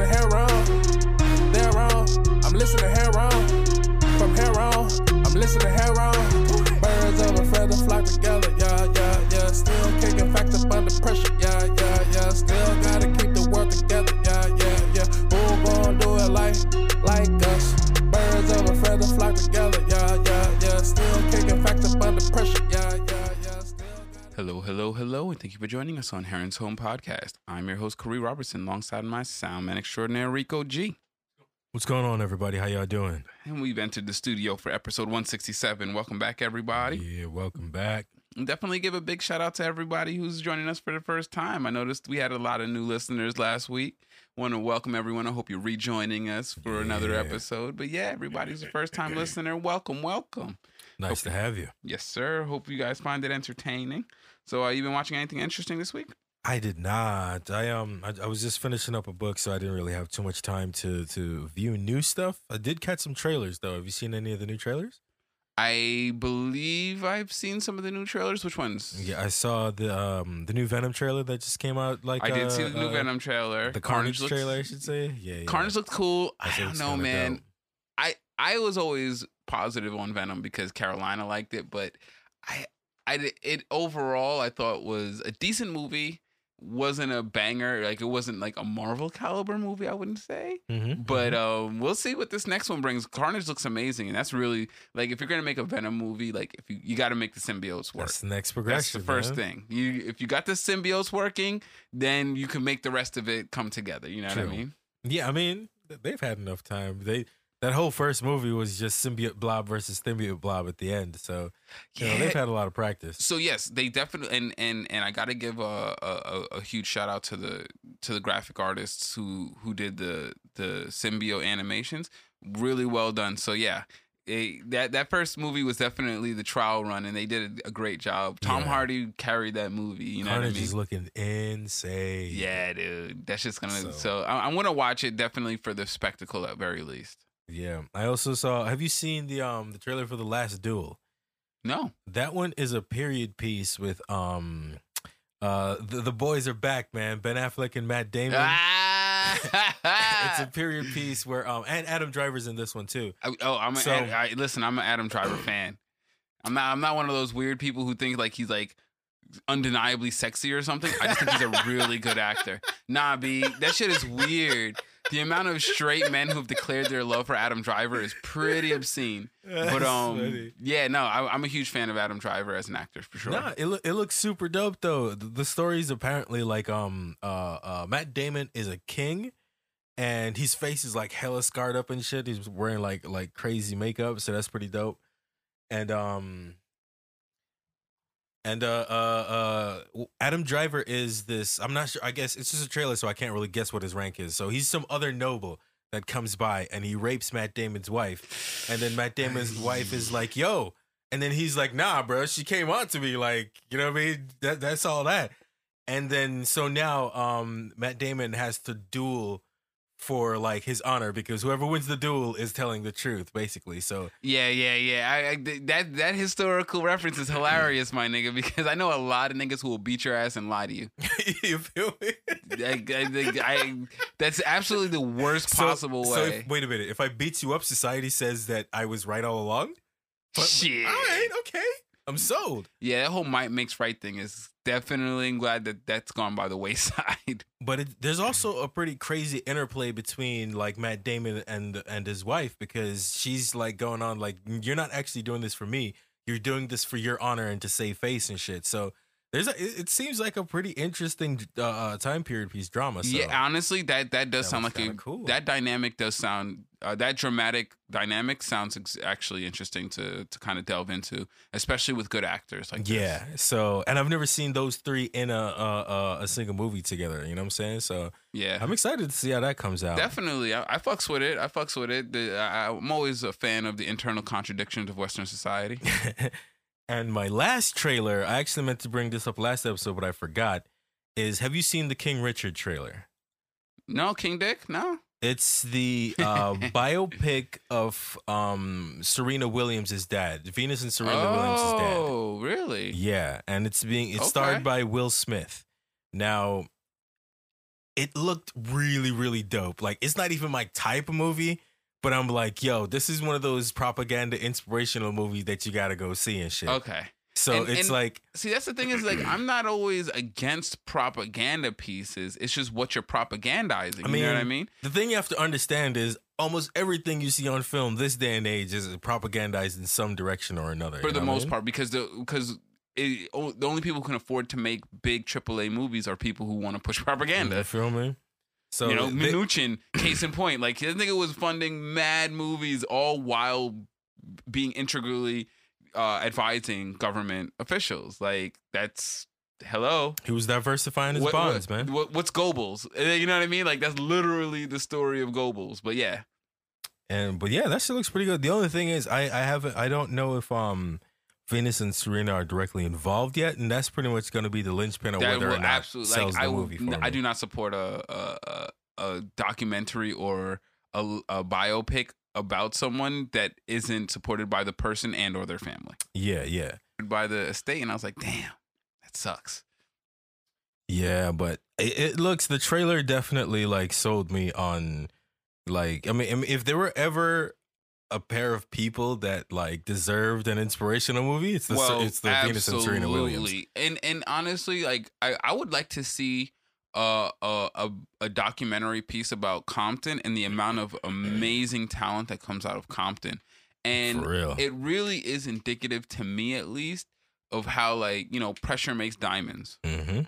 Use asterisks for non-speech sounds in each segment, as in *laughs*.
to hair on, there on. I'm listening to hair on, from hair on. I'm listening to hair Hello, and thank you for joining us on Heron's Home Podcast. I'm your host, Khary Robertson, alongside my sound man extraordinaire, Rico G. What's going on, everybody? How y'all doing? And we've entered the studio for episode 167. Welcome back, everybody. Yeah, welcome back. And definitely give a big shout out to everybody who's joining us for the first time. I noticed we had a lot of new listeners last week. Want to welcome everyone. I hope you're rejoining us for another episode. But yeah, everybody's a first time listener. Welcome, welcome. Nice to have you. Yes, sir. Hope you guys find it entertaining. So, uh, you been watching anything interesting this week? I did not. I um, I, I was just finishing up a book, so I didn't really have too much time to to view new stuff. I did catch some trailers though. Have you seen any of the new trailers? I believe I've seen some of the new trailers. Which ones? Yeah, I saw the um the new Venom trailer that just came out. Like I did uh, see the new uh, Venom trailer. the Carnage, looks- trailer, I should say. Yeah, yeah. Carnage looked cool. I That don't know, man. dope. I I was always positive on Venom because Carolina liked it, but I I it overall I thought was a decent movie. Wasn't a banger. Like it wasn't like a Marvel caliber movie. I wouldn't say. Mhm, But mhm. um, we'll see what this next one brings. Carnage looks amazing, and that's really like if you're gonna make a Venom movie, like if you you got to make the symbiotes work. that's the next That's progression. the first man. thing. You if you got the symbiotes working, then you can make the rest of it come together. You know what I mean? Yeah, I mean they've had enough time. They that whole first movie was just symbiote blob versus symbiote blob at the end. So you know, they've had a lot of practice. So yes, they definitely and and and I got to give a, a a- huge shout out to the to the graphic artists who who did the the symbiote animations. Really well done. So yeah. it- that that first movie was definitely the trial run, and they did a great job. Tom Yeah. Hardy carried that movie. You know Carnage I mean? is looking insane. yeah, dude. That's just gonna. So, So- I, I'm gonna watch it definitely for the spectacle at very least. Yeah. I also saw have you seen the um the trailer for The Last Duel? No, That one is a period piece with um uh the, the boys are back, man. Ben Affleck and Matt Damon. ah! *laughs* it's a period piece where um and Adam Driver's in this one too. Oh, I'm a, So- I, listen. I'm an Adam Driver fan. I'm not. I'm not one of those weird people who think like he's like undeniably sexy or something. I just think he's a really good actor. Nah, b that shit is weird. The amount of straight men who've declared their love for Adam Driver is pretty obscene. But um, funny. yeah, no, I, I'm a huge fan of Adam Driver as an actor for sure. Nah, it look it looks super dope though. The, the story's apparently like um uh uh Matt Damon is a king and his face is like hella scarred up and shit. He's wearing like like crazy makeup, so that's pretty dope. And um and uh uh uh Adam Driver is this I'm not sure I guess it's just a trailer so I can't really guess what his rank is. So he's some other noble that comes by and he rapes Matt Damon's wife. And then Matt Damon's wife is like, "Yo, and then he's like, nah, bro, she came on to me. Like, you know what I mean? That that's all that. And then so now um Matt Damon has to duel for like his honor because whoever wins the duel is telling the truth, basically. So Yeah, yeah, yeah. I, I, that that historical reference is hilarious, my nigga, because I know a lot of niggas who will beat your ass and lie to you. *laughs* you feel me? I, I- I- that's absolutely the worst possible so way. if- wait a minute. If I beat you up, society says that I was right all along? But- Shit. All right, okay. I'm sold. yeah, that whole might makes right thing is definitely. I'm glad that that's gone by the wayside. *laughs* But it, there's also a pretty crazy interplay between like Matt Damon and and his wife because she's like going on like you're not actually doing this for me. You're doing this for your honor and to save face and shit. So there's a, it, it seems like a pretty interesting uh, uh, time period piece drama. So. yeah, honestly, that that does That sound like a cool. that dynamic does sound uh, that dramatic dynamic sounds ex- actually interesting to to kind of delve into, especially with good actors like this. yeah. So and I've never seen those three in a, a a a single movie together. You know what I'm saying? So yeah. I'm excited to see how that comes out. Definitely, I, I fucks with it. I fucks with it. The, I, I'm always a fan of the internal contradictions of Western society. *laughs* and my last trailer, I actually meant to bring this up last episode, but I forgot. Is have you seen the King Richard trailer? no, King Dick, no. It's the uh, *laughs* biopic of um, Serena Williams' dad, Venus and Serena Williams' dad. oh, really? Yeah, and it's being it's Okay. starred by Will Smith. Now, it looked really, really dope. Like it's not even my type of movie, but I'm like, yo, this is one of those propaganda inspirational movies that you gotta go see and shit. Okay. So And- it's and- like See, that's the thing is like I'm not always against propaganda pieces. It's just what you're propagandizing. I you know what I mean, mean? the thing you have to understand is almost everything you see on film this day and age is propagandized in some direction or another. For the what I most mean? part, because the because it, the only people who can afford to make big AAA movies are people who want to push propaganda. You feel me? So you know, they- Mnuchin, case in point, like I think it was funding mad movies all while being integrally uh, advising government officials. Like that's hello. he was diversifying his What- bonds, what- man. what- what's Goebbels? Uh, You know what I mean? Like that's literally the story of Goebbels. But yeah, And but yeah, that shit looks pretty good. The only thing is, I I haven't I don't know if um Venus and Serena are directly involved yet, and that's pretty much going to be the linchpin of that whether will or not absolutely. sells Like I the will. movie. For I me. do not support a a, a, a documentary or a, a biopic about someone that isn't supported by the person and or their family, Yeah, yeah, by the estate. And I was like, damn, that sucks. yeah. But it, it looks the trailer definitely like sold me on like I mean, I mean if there were ever a pair of people that like deserved an inspirational movie, it's the well, it's the Venus and Serena Williams. And and honestly, like I, I would like to see a a a documentary piece about Compton and the amount of amazing talent that comes out of Compton. And real. it really is indicative to me at least of how like, you know, pressure makes diamonds. hmm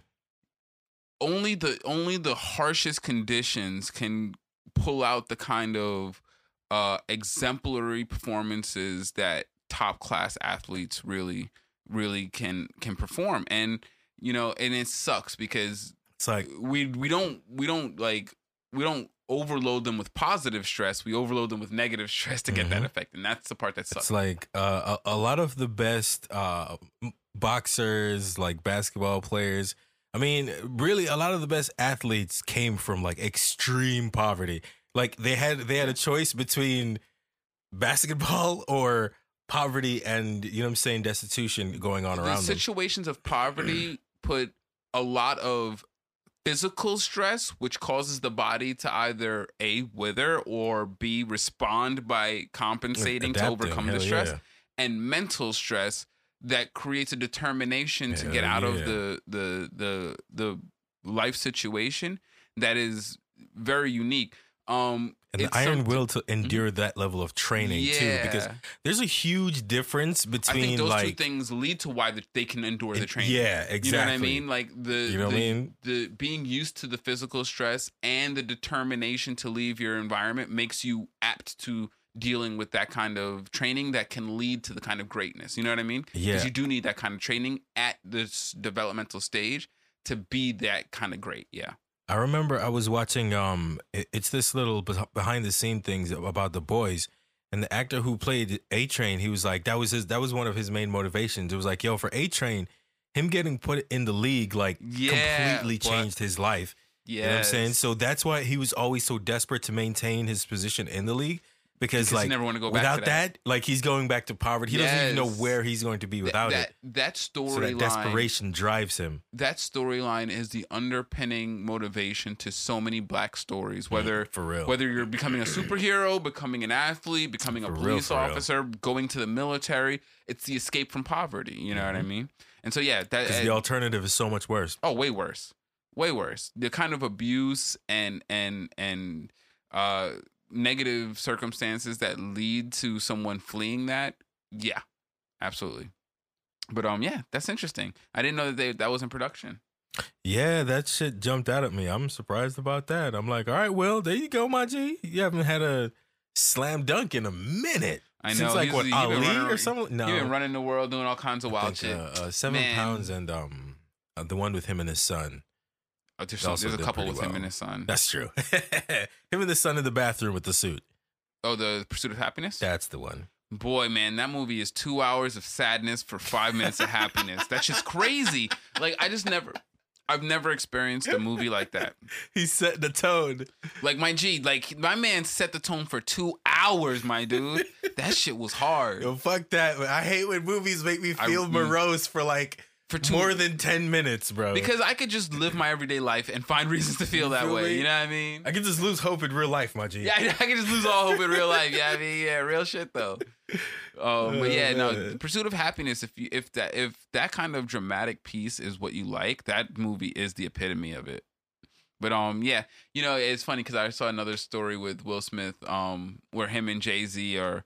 Only the only the harshest conditions can pull out the kind of uh exemplary performances that top class athletes really really can can perform and you know and it sucks because It's like we we don't we don't like we don't overload them with positive stress we overload them with negative *laughs* stress to get that Mhm. effect and that's the part that sucks It's like uh, a, a lot of the best uh, boxers, like basketball players. I mean, really, a lot of the best athletes came from like extreme poverty. Like they had they had a choice between basketball *laughs* or poverty and you know what I'm saying destitution going on the around them. situations of poverty put a lot of physical stress which causes the body to either a wither or b respond by compensating to Adapting, overcome the stress yeah. and mental stress that creates a determination to get Hell out of the the the the life situation that is very unique um And the iron will to endure that level of training too, because there's a huge difference between. I think those two things lead to why the, they can endure the training. yeah, exactly. You know what I mean? Like the You know what I mean? the being used to the physical stress and the determination to leave your environment makes you apt to dealing with that kind of training that can lead to the kind of greatness. You know what I mean? Yeah. Because you do need that kind of training at this developmental stage to be that kind of great. Yeah. I remember I was watching um it's this little behind the scene things about the boys and the actor who played A Train he was like that was his that was one of his main motivations. It was like yo for A Train him getting put in the league like Yeah, completely changed his life. Yeah. You know what I'm saying? So that's why he was always so desperate to maintain his position in the league because, like never wanna go back without to that. like he's going back to poverty. He doesn't even know where he's going to be without that, it. That So that storyline desperation drives him. that storyline is the underpinning motivation to so many black stories whether Mm, for real. whether you're becoming a superhero becoming an athlete becoming a For real, police real. officer going to the military it's the escape from poverty you know what i mean and so yeah that Because the alternative is so much worse. oh way worse way worse the kind of abuse and and and uh negative circumstances that lead to someone fleeing that yeah absolutely but um yeah that's interesting i didn't know that they that was in production Yeah, that shit jumped out at me. I'm surprised about that. I'm like, all right, well, there you go, my G. You haven't had a slam dunk in a minute. I know. Since like He's- what Ali running- or something? No, He been running the world doing all kinds of wild think, shit. uh, uh, seven Man. pounds and um, uh, the one with him and his son. Oh, there's, some, there's a couple pretty with him and his son. That's true. *laughs* him and the son in the bathroom with the suit. oh, the Pursuit of Happiness. That's the one. Boy, man, that movie is two hours of sadness for five minutes of happiness. That's just crazy. Like I just never, I've never experienced a movie like that. *laughs* He set the tone. Like my G, like my man set the tone for two hours, my dude. That shit was hard. Yo, fuck that. I hate when movies make me feel mm. morose for like for two More than ten minutes, bro. because I could just live my everyday life and find *laughs* reasons to feel that way. You know what I mean? I could just lose hope in real life, my G. Yeah, I, *laughs* I can just lose all hope in real life. Yeah, I mean, yeah, real shit though. *laughs* Um, but yeah, no, man. Pursuit of Happiness. If you if that if that kind of dramatic piece is what you like, that movie is the epitome of it. But um, yeah, you know, it's funny because I saw another story with Will Smith, um, where him and Jay Z are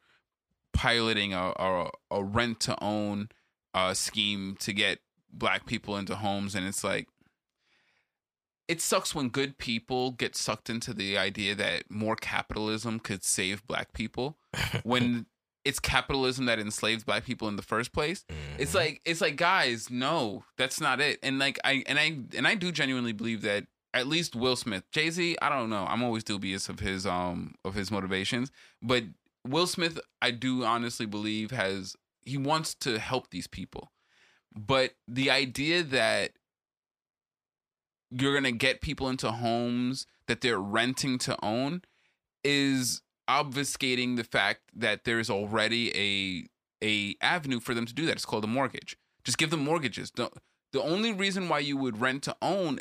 piloting a a, a rent to own uh scheme to get black people into homes, and it's like it sucks when good people get sucked into the idea that more capitalism could save black people. *laughs* When it's capitalism that enslaves black people in the first place it's Mm-hmm. like it's like guys no that's not it. And like i and i and i do genuinely believe that at least will smith jay-z i don't know. I'm always dubious of his um of his motivations. But will smith i do honestly believe has he wants to help these people but the idea that you're gonna get people into homes that they're renting to own is obfuscating the fact that there's already a a avenue for them to do that. It's called a mortgage. Just give them mortgages. The only reason why you would rent to own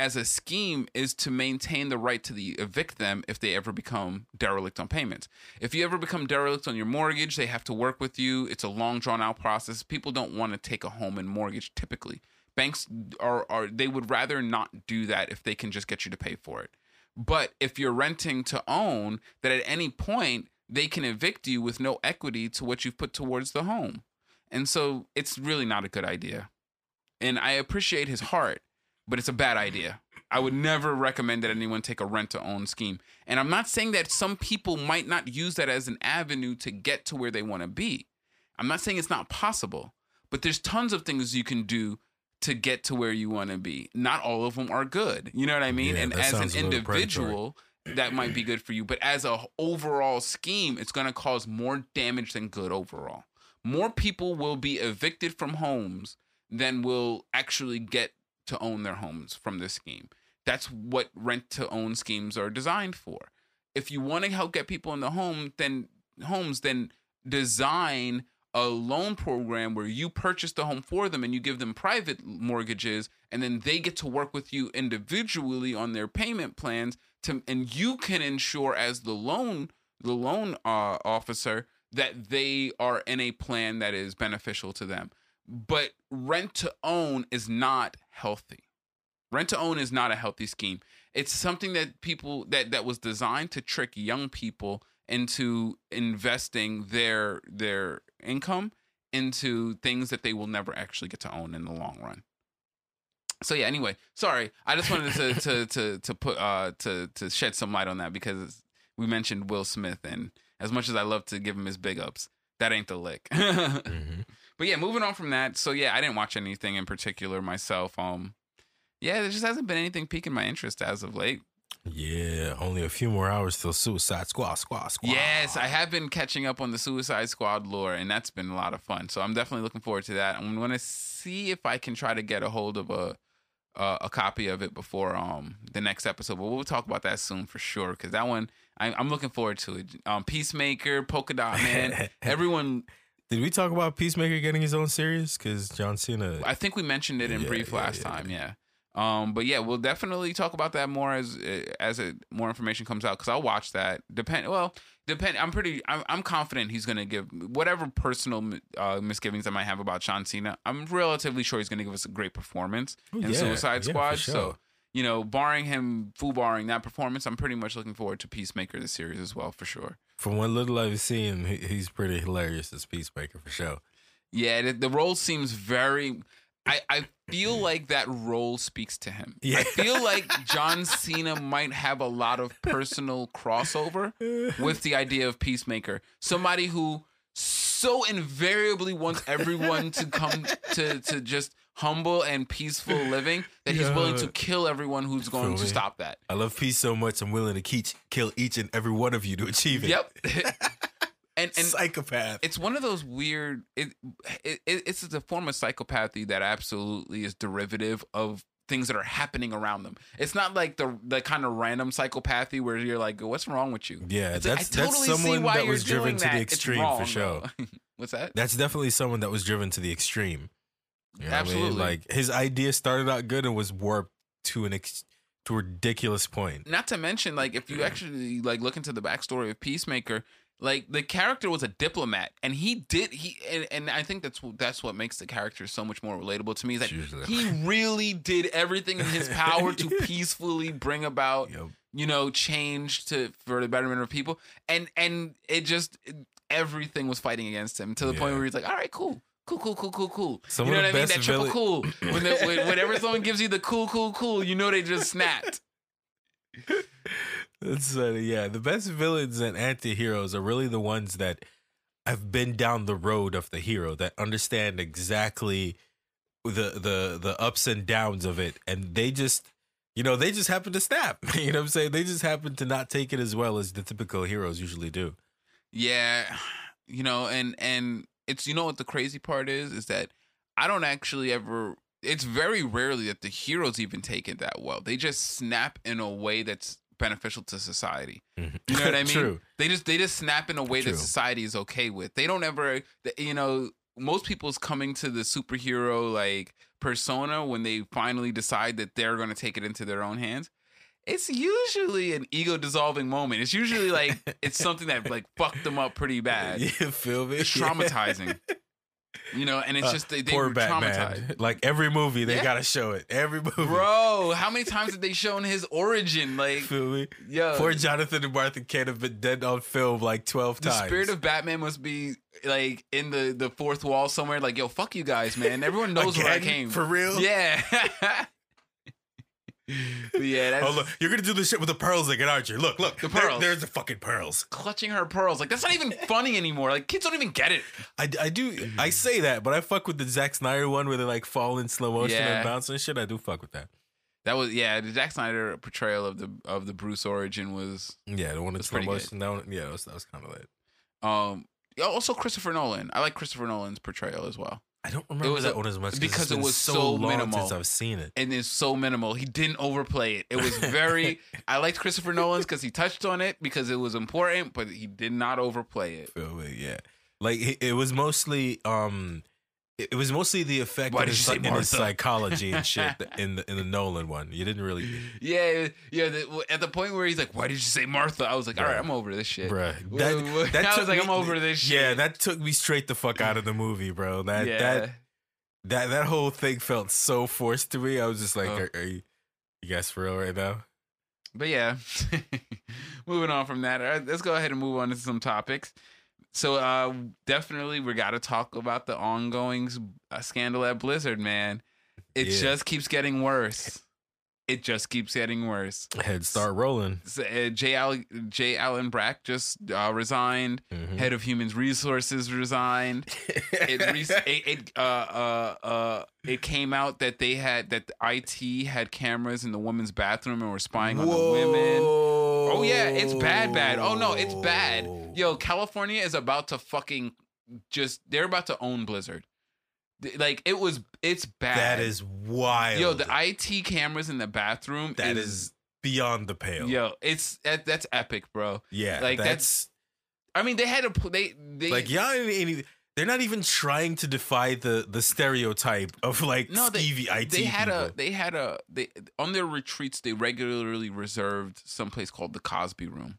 as a scheme is to maintain the right to the evict them if they ever become derelict on payments. If you ever become derelict on your mortgage, they have to work with you. It's a long drawn out process. People don't want to take a home and mortgage typically. Banks are are they would rather not do that if they can just get you to pay for it. But if you're renting to own, that at any point they can evict you with no equity to what you've put towards the home. And so it's really not a good idea. And I appreciate his heart, but it's a bad idea. I would never recommend that anyone take a rent to own scheme. And I'm not saying that some people might not use that as an avenue to get to where they want to be. I'm not saying it's not possible, but there's tons of things you can do to get to where you want to be. Not all of them are good. You know what I mean? Yeah, and as an sounds a little predatory. individual, that might be good for you, but as a overall scheme, it's going to cause more damage than good overall. More people will be evicted from homes than will actually get to own their homes from this scheme. That's what rent to own schemes are designed for. If you want to help get people in the home, then homes, then design a loan program where you purchase the home for them and you give them private mortgages and then they get to work with you individually on their payment plans to and you can ensure as the loan the loan uh, officer that they are in a plan that is beneficial to them but rent to own is not healthy rent to own is not a healthy scheme it's something that people that that was designed to trick young people into investing their their income into things that they will never actually get to own in the long run. So yeah, anyway, sorry. I just wanted to to *laughs* to to put uh to to shed some light on that because we mentioned Will Smith and as much as I love to give him his big ups, that ain't the lick. *laughs* Mhm. But yeah, moving on from that. So yeah, I didn't watch anything in particular myself. Um yeah, there just hasn't been anything piquing my interest as of late. Yeah, only a few more hours till Suicide Squad, Squad, Squad. Yes, I have been catching up on the Suicide Squad lore, and that's been a lot of fun. So I'm definitely looking forward to that. I'm going to see if I can try to get a hold of a uh, a copy of it before um the next episode. But we'll talk about that soon for sure because that one I, I'm looking forward to it. Um, Peacemaker, Polka Dot Man, *laughs* everyone. Did we talk about Peacemaker getting his own series? Because John Cena. I think we mentioned it in Yeah, brief yeah, last yeah. time. Yeah. Um, but yeah, we'll definitely talk about that more as as it more information comes out because I'll watch that. Depend well, depend. I'm pretty. I'm, I'm confident he's gonna give whatever personal uh, misgivings I might have about John Cena. I'm relatively sure he's gonna give us a great performance Oh, in Suicide Squad. sure. So you know, barring him, full barring that performance, I'm pretty much looking forward to Peacemaker the series as well for sure. From what little I've seen, he's pretty hilarious as Peacemaker for sure. Yeah, the, the role seems very. I, I feel *laughs* like that role speaks to him. Yeah. I feel like John Cena might have a lot of personal crossover with the idea of Peacemaker. Somebody who so invariably wants everyone to come to to just humble and peaceful living that he's willing to kill everyone who's going to stop that. I love peace so much, I'm willing to kill each and every one of you to achieve it. Yep. *laughs* and and Psychopath. it's one of those weird it, it, it it's a form of psychopathy that absolutely is derivative of things that are happening around them it's not like the the kind of random psychopathy where you're like what's wrong with you Yeah, It's like, that's that's totally see someone why that was driven to that. the extreme wrong, for sure. *laughs* what's that That's definitely someone that was driven to the extreme. You know what I mean? Absolutely. Like his idea started out good and was warped to an ex- to a ridiculous point. Not to mention, like, if you mm. actually like look into the backstory of Peacemaker, like the character was a diplomat, and he did he, and, and I think that's that's what makes the character so much more relatable to me. Is that usually- he really did everything in his power to *laughs* peacefully bring about Yep. you know change to for the betterment of people and and it just everything was fighting against him to the point Yeah. where he's like all right cool cool cool cool cool cool Some you know what i mean that triple cool when the, when, whenever *laughs* someone gives you the cool cool cool you know they just snapped That's uh, yeah. The best villains and anti-heroes are really the ones that have been down the road of the hero that understand exactly the the the ups and downs of it, and they just you know they just happen to snap. *laughs* You know what I'm saying? They just happen to not take it as well as the typical heroes usually do. yeah you know and and it's you know what the crazy part is is that i don't actually ever it's very rarely that the heroes even take it that well they just snap in a way that's beneficial to society mm-hmm. You know what I *laughs* mean? True. They just they just snap in a way True. that society is okay with. They don't ever you know most people's coming to the superhero like persona when they finally decide that they're going to take it into their own hands. It's usually an ego dissolving moment. It's usually like it's something that like fucked them up pretty bad. *laughs* You feel me? It's traumatizing. You know, and it's Uh, just they, they Poor were Batman. traumatized. *laughs* Like every movie, they Yeah. gotta show it. Every movie. Bro, how many times have they shown his origin? Like, Feel me? yo, Poor Jonathan and Martha Kent have been dead on film like twelve the times. The spirit of Batman must be like in the the fourth wall somewhere. Like, yo, fuck you guys, man. Everyone knows where I Again? came. For real? Yeah. *laughs* *laughs* But yeah, that's Oh look, you're gonna do this shit with the pearls again, aren't you? Look, look, The there- pearls. there's the fucking pearls. clutching her pearls. Like, that's not even *laughs* funny anymore. Like, kids don't even get it. I, I do I say that, but I fuck with the Zack Snyder one where they like fall in slow motion Yeah. and bounce and shit. I do fuck with that. That was yeah. The Zack Snyder portrayal of the of the Bruce origin was Yeah, the one in That's slow pretty good. motion. That one, yeah, that was, was kind of lit. um. Also, Christopher Nolan. I like Christopher Nolan's portrayal as well. I don't remember it was that a- one as much because it was so, so minimal. since I've seen it. and it's so minimal. He didn't overplay it. It was *laughs* very. I liked Christopher Nolan's because he touched on it because it was important, but he did not overplay it. Feel? Yeah, like it, it was mostly um, it, was mostly the effect Why in did his, in his psychology and shit *laughs* in the in the Nolan one. You didn't really, *laughs* Yeah, yeah. The, at the point where he's like, "Why did you say Martha?" I was like, "All right. I'm over this shit." bruh. That, *laughs* I was like, me- "I'm over this shit." Yeah, that took me straight the fuck out of the movie, bro. That yeah. that that that whole thing felt so forced to me. I was just like, Oh. are, are you, you guys for real right now? But yeah, moving on from that, all right, let's go ahead and move on to some topics. So, uh, definitely, we got to talk about the ongoing uh, scandal at Blizzard, man. It Yeah. just keeps getting worse. It just keeps getting worse. Head start rolling. So, uh, J. Al- J. Allen Brack just uh, resigned. Mhm. Head of Human Resources resigned. It, *laughs* re- it, it uh, uh, uh, it came out that they had that the IT had cameras in the women's bathroom and were spying on the women. Oh yeah, it's bad, bad. Oh no, it's bad. Yo, California is about to fucking just they're about to own Blizzard. Like it was it's bad. That is wild. Yo, the IT cameras in the bathroom that is, is beyond the pale. Yo, it's that, that's epic, bro. yeah, like, that's I mean, they had a they they like y'all. ain't They're not even trying to defy the the stereotype of like No, they- skeevy IT. they had people. a they had a they on their retreats they regularly reserved someplace called the Cosby Room.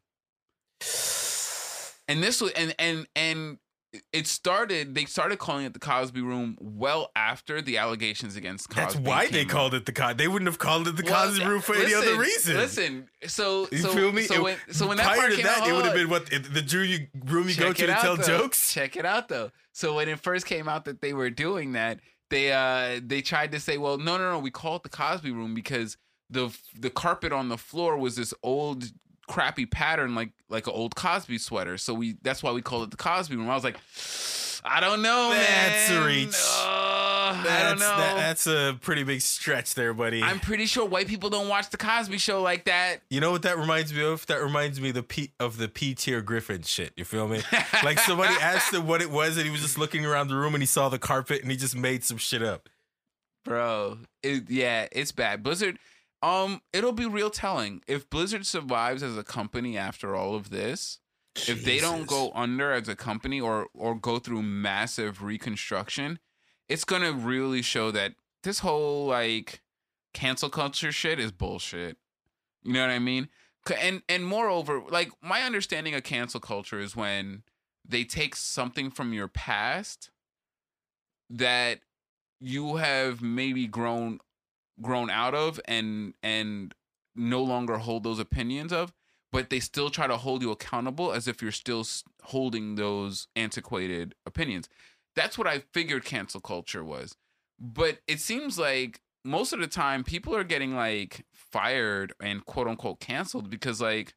And this was and and and it started they started calling it the Cosby Room well after the allegations against Cosby. That's why they out. called it the Cosby. They wouldn't have called it the Well, Cosby Room for any other reason. Listen, so you so, feel me? So when so when that prior part to came that, out, it would have been what the drew room you go to to tell though. jokes. Check it out though. So when it first came out that they were doing that, they uh they tried to say, well, no, no, no, we call it the Cosby Room because the the carpet on the floor was this old crappy pattern like like an old Cosby sweater. So we that's why we call it the Cosby Room. I was like, I don't know, That's a man. reach. Uh, I don't know. that- that's a pretty big stretch there, buddy. I'm pretty sure white people don't watch the Cosby Show like that. you know what that reminds me of? That reminds me of the P of the Peter Griffin shit. You feel me? *laughs* like somebody asked him what it was, and he was just looking around the room and he saw the carpet and he just made some shit up. bro it, yeah it's bad blizzard um it'll be real telling if blizzard survives as a company after all of this if they don't go under as a company or or go through massive reconstruction it's gonna really show that this whole like cancel culture shit is bullshit. You know what I mean? And and moreover, like my understanding of cancel culture is when they take something from your past that you have maybe grown grown out of and and no longer hold those opinions of but they still try to hold you accountable as if you're still holding those antiquated opinions. That's what i figured cancel culture was. But it seems like most of the time people are getting like fired and quote unquote canceled because like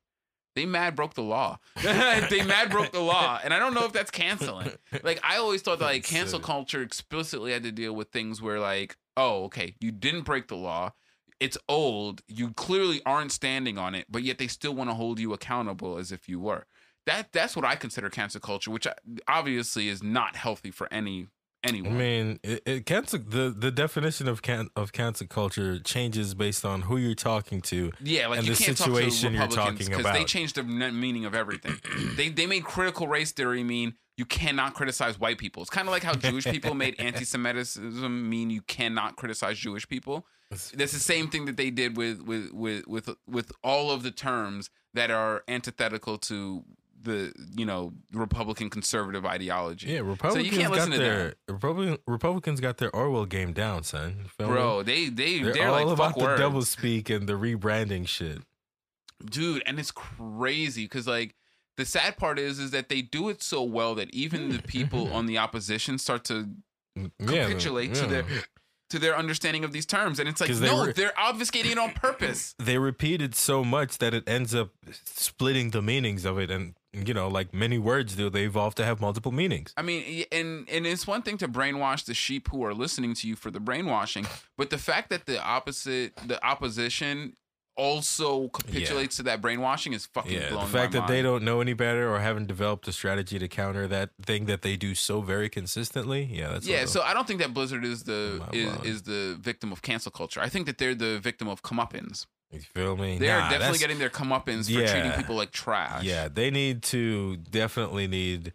they mad broke the law. *laughs* They mad broke the law and i don't know if that's canceling. Like I always thought that like cancel culture explicitly had to deal with things where like, oh, okay, you didn't break the law. It's old. You clearly aren't standing on it, but yet they still want to hold you accountable as if you were. That that's what I consider cancel culture, which obviously is not healthy for any I mean, it, it cancel the the definition of can of cancel culture changes based on who you're talking to. Yeah, like and the situation you're talk Republicans talking because they about. changed the meaning of everything. *clears throat* they they made critical race theory mean you cannot criticize white people. It's kind of like how Jewish people *laughs* made anti-Semitism mean you cannot criticize Jewish people. That's the same thing that they did with with with with with all of the terms that are antithetical to the you know Republican conservative ideology. Yeah, Republicans can't listen got to their Republican, Republicans got their Orwell game down, son. You feel me? Bro, they they they're, they're, all like about the double speak and the rebranding shit. dude and it's crazy because like the sad part is is that they do it so well that even the people *laughs* on the opposition start to Mm, Yeah, capitulate to their to their understanding of these terms and it's like, they no were- they're obfuscating it on purpose they repeat it so much that it ends up splitting the meanings of it, and you know, like many words do, they evolve to have multiple meanings. i mean and and it's one thing to brainwash the sheep who are listening to you for the brainwashing but the fact that the opposite the opposition also capitulates to that brainwashing is fucking Yeah, the fact that they don't know any better or haven't developed a strategy to counter that thing that they do so very consistently. Yeah, that's yeah, so I don't think that Blizzard is the is, is the victim of cancel culture. I think that they're the victim of comeuppance. You feel me? They're Nah, definitely getting their comeuppance for Yeah. treating people like trash. Yeah, they need to definitely need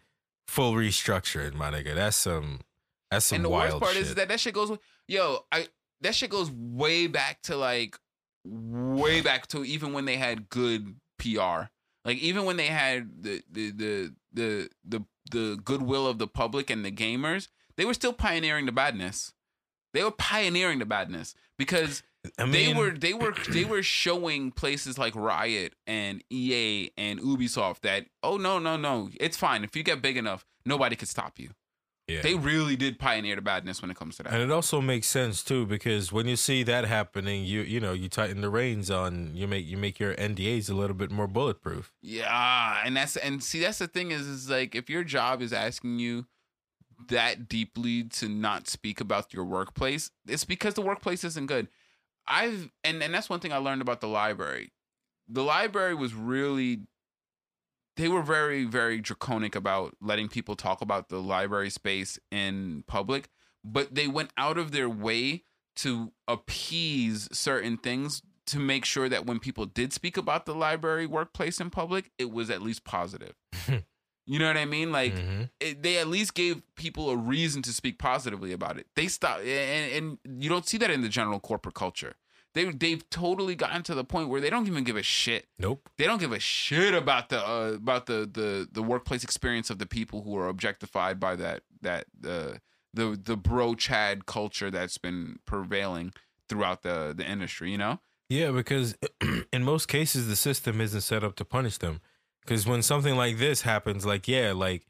full restructuring, my nigga. That's some that's some and the worst part shit. is that that shit goes. Yo, I that shit goes way back to like way back to even when they had good PR. Like even when they had the the the the the, the goodwill of the public and the gamers, they were still pioneering the badness. They were pioneering the badness because I mean, they were they were they *clears throat* were showing places like Riot and EA and Ubisoft that oh no no no it's fine if you get big enough nobody could stop you. yeah. They really did pioneer the badness when it comes to that. and it also makes sense too because when you see that happening, you you know you tighten the reins on you make you make your NDAs a little bit more bulletproof. Yeah, and that's and see that's the thing is is like if your job is asking you that deeply to not speak about your workplace, it's because the workplace isn't good. I've and and that's one thing I learned about the library. The library was really they were very very draconic about letting people talk about the library space in public, but they went out of their way to appease certain things to make sure that when people did speak about the library workplace in public, it was at least positive. *laughs* you know what I mean? Like Mhm. it, they at least gave people a reason to speak positively about it. They stopped, and, and you don't see that in the general corporate culture. They they've totally gotten to the point where they don't even give a shit. Nope. They don't give a shit about the uh, about the, the the workplace experience of the people who are objectified by that that uh, the the bro chad culture that's been prevailing throughout the the industry. You know? Yeah, because *clears throat* in most cases the system isn't set up to punish them. Because when something like this happens, like yeah, like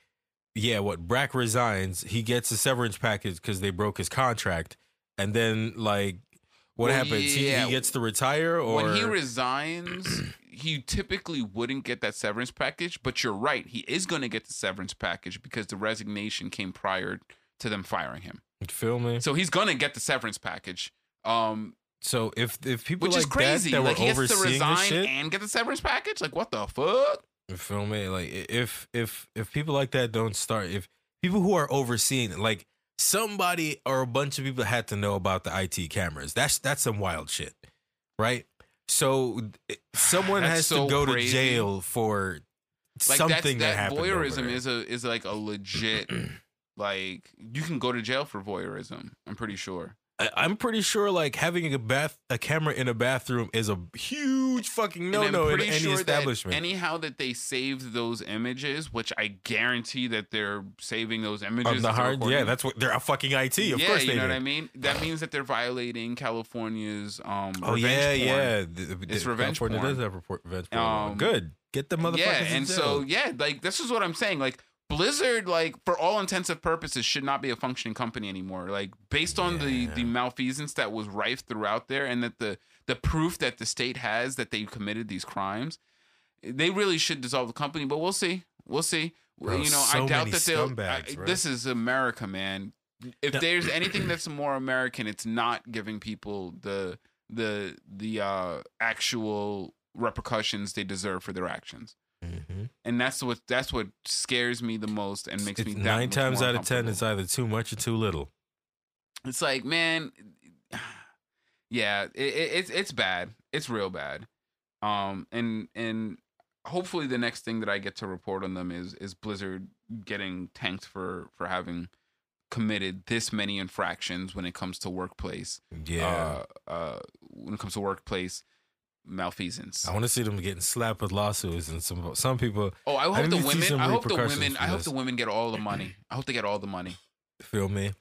yeah, what Brack resigns, he gets a severance package because they broke his contract, and then like what Well, happens? He, yeah. he gets to retire, or when he resigns, *clears throat* he typically wouldn't get that severance package. But you're right, he is going to get the severance package because the resignation came prior to them firing him. You feel me? So he's going to get the severance package. Um, So if if people which like is crazy. that that like were he gets to resign and get the severance package. Like what the fuck? You feel me? Like if if if people like that don't start, if people who are overseeing, like somebody or a bunch of people had to know about the IT cameras. That's that's some wild shit, right? So someone has so to go crazy. to jail for Like something that, happened. voyeurism is a is like a legit *clears throat* like you can go to jail for voyeurism. I'm pretty sure. I, I'm pretty sure like having a bath a camera in a bathroom is a huge fucking no no in any sure establishment. That anyhow that they saved those images, which I guarantee that they're saving those images. Of the hard, yeah, that's what they're a fucking IT. Of yeah, course you they know do. what I mean. That means that they're violating California's um. Oh revenge yeah, porn. yeah. The- the- It's revenge California porn. does have report, revenge porn. Um, Good. Get the motherfuckers. Yeah, and so yeah, like this is what I'm saying. Like Blizzard, like for all intensive purposes, should not be a functioning company anymore. Like based on the Yeah. the malfeasance that was rife throughout there, and that the the proof that the state has that they committed these crimes, they really should dissolve the company. But we'll see. We'll see. Bro, you know, so I doubt that they'll. scumbags, I- this is America, man. If No. there's *clears throat* anything that's more American, it's not giving people the the the uh actual repercussions they deserve for their actions Mhm. and that's what that's what scares me the most and makes It's me that nine times out of ten, it's either too much or too little. it's like man *sighs* yeah it, it, it's it's bad. It's real bad. Um and and hopefully the next thing that i get to report on them is is blizzard getting tanked for for having committed this many infractions when it comes to workplace. Yeah, uh uh when it comes to workplace malfeasance I want to see them getting slapped with lawsuits and some some people oh i I hope the to see women i hope the women i hope this. the women get all the money i hope they get all the money feel me.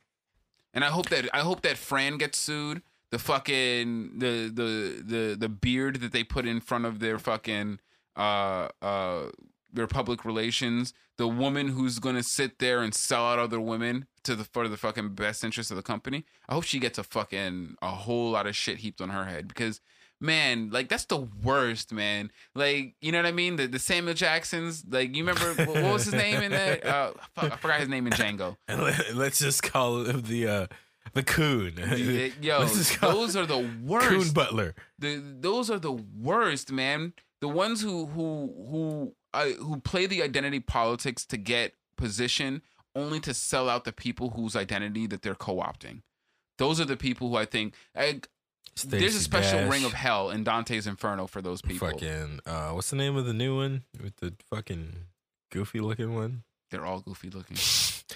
And I hope that I hope that Fran gets sued. The fucking the the the the beard that they put in front of their fucking uh uh their public relations. The woman who's gonna sit there and sell out other women to the for the fucking best interest of the company. I hope she gets a fucking a whole lot of shit heaped on her head because man, like that's the worst, man. Like you know what I mean? The the Samuel Jacksons. Like you remember what, what was his name in that? Uh, fuck, I forgot his name in Django. *laughs* Let's just call him the uh the coon. *laughs* Yo, Let's just call those are the worst. Coon. Butler. The, those are the worst, man. The ones who who who uh, who play the identity politics to get position, only to sell out the people whose identity that they're co-opting. Those are the people who I think I, there's a special Dash, ring of hell in Dante's Inferno for those people. Fucking uh, what's the name of the new one with the fucking goofy looking one? They're all goofy looking. *laughs*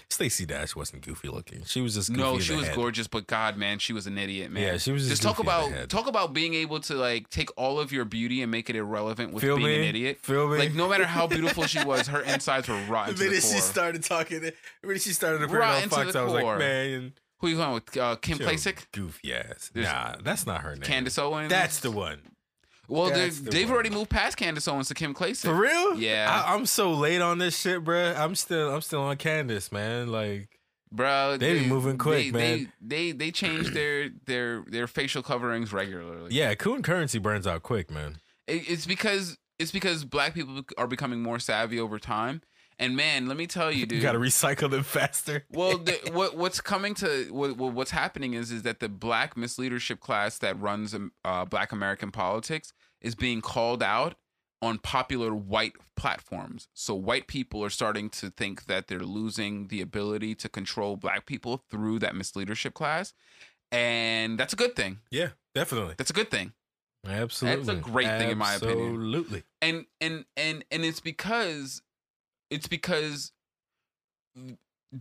Stacey Dash wasn't goofy looking. She was just goofy No, she the was head. gorgeous, but God, man, she was an idiot, man. Yeah, she was just, just talk the about talk about being able to like take all of your beauty and make it irrelevant with Feel being me? an idiot. Feel me? Like no matter how *laughs* beautiful she was, her insides were rotten the the minute core. she started talking, the minute she started appearing Rotten on to Fox, the I was like, man, Who you going with? Uh, Kim Klacik, goofy ass. There's Nah, that's not her name. Candace Owens. That's the one. well, they- the they've one. already moved past Candace Owens to Kim Klacik. For real? Yeah. I, I'm so late on this shit, bruh. I'm still, I'm still on Candace, man. Like, Bro, They be moving quick, they, man. They, they they change their their their facial coverings regularly. yeah, coon currency burns out quick, man. It- it's because it's because black people are becoming more savvy over time. And man, let me tell you, dude. *laughs* You gotta recycle them faster. Well, the, *laughs* what what's coming to what, what- what's happening is is that the black misleadership class that runs um, uh, Black American politics is being called out on popular white platforms. So white people are starting to think that they're losing the ability to control black people through that misleadership class, and that's a good thing. Yeah, definitely. That's a good thing. Absolutely. That's a great thing in my opinion. Absolutely. and and and and it's because it's because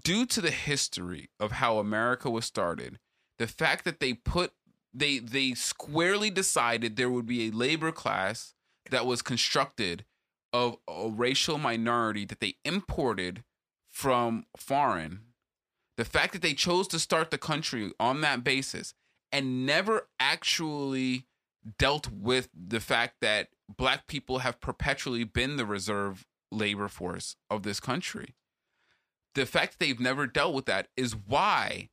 due to the history of how America was started, the fact that they put they they squarely decided there would be a labor class that was constructed of a racial minority that they imported from foreign. The fact that they chose to start the country on that basis and never actually dealt with the fact that black people have perpetually been the reserve labor force of this country. The fact that they've never dealt with that is why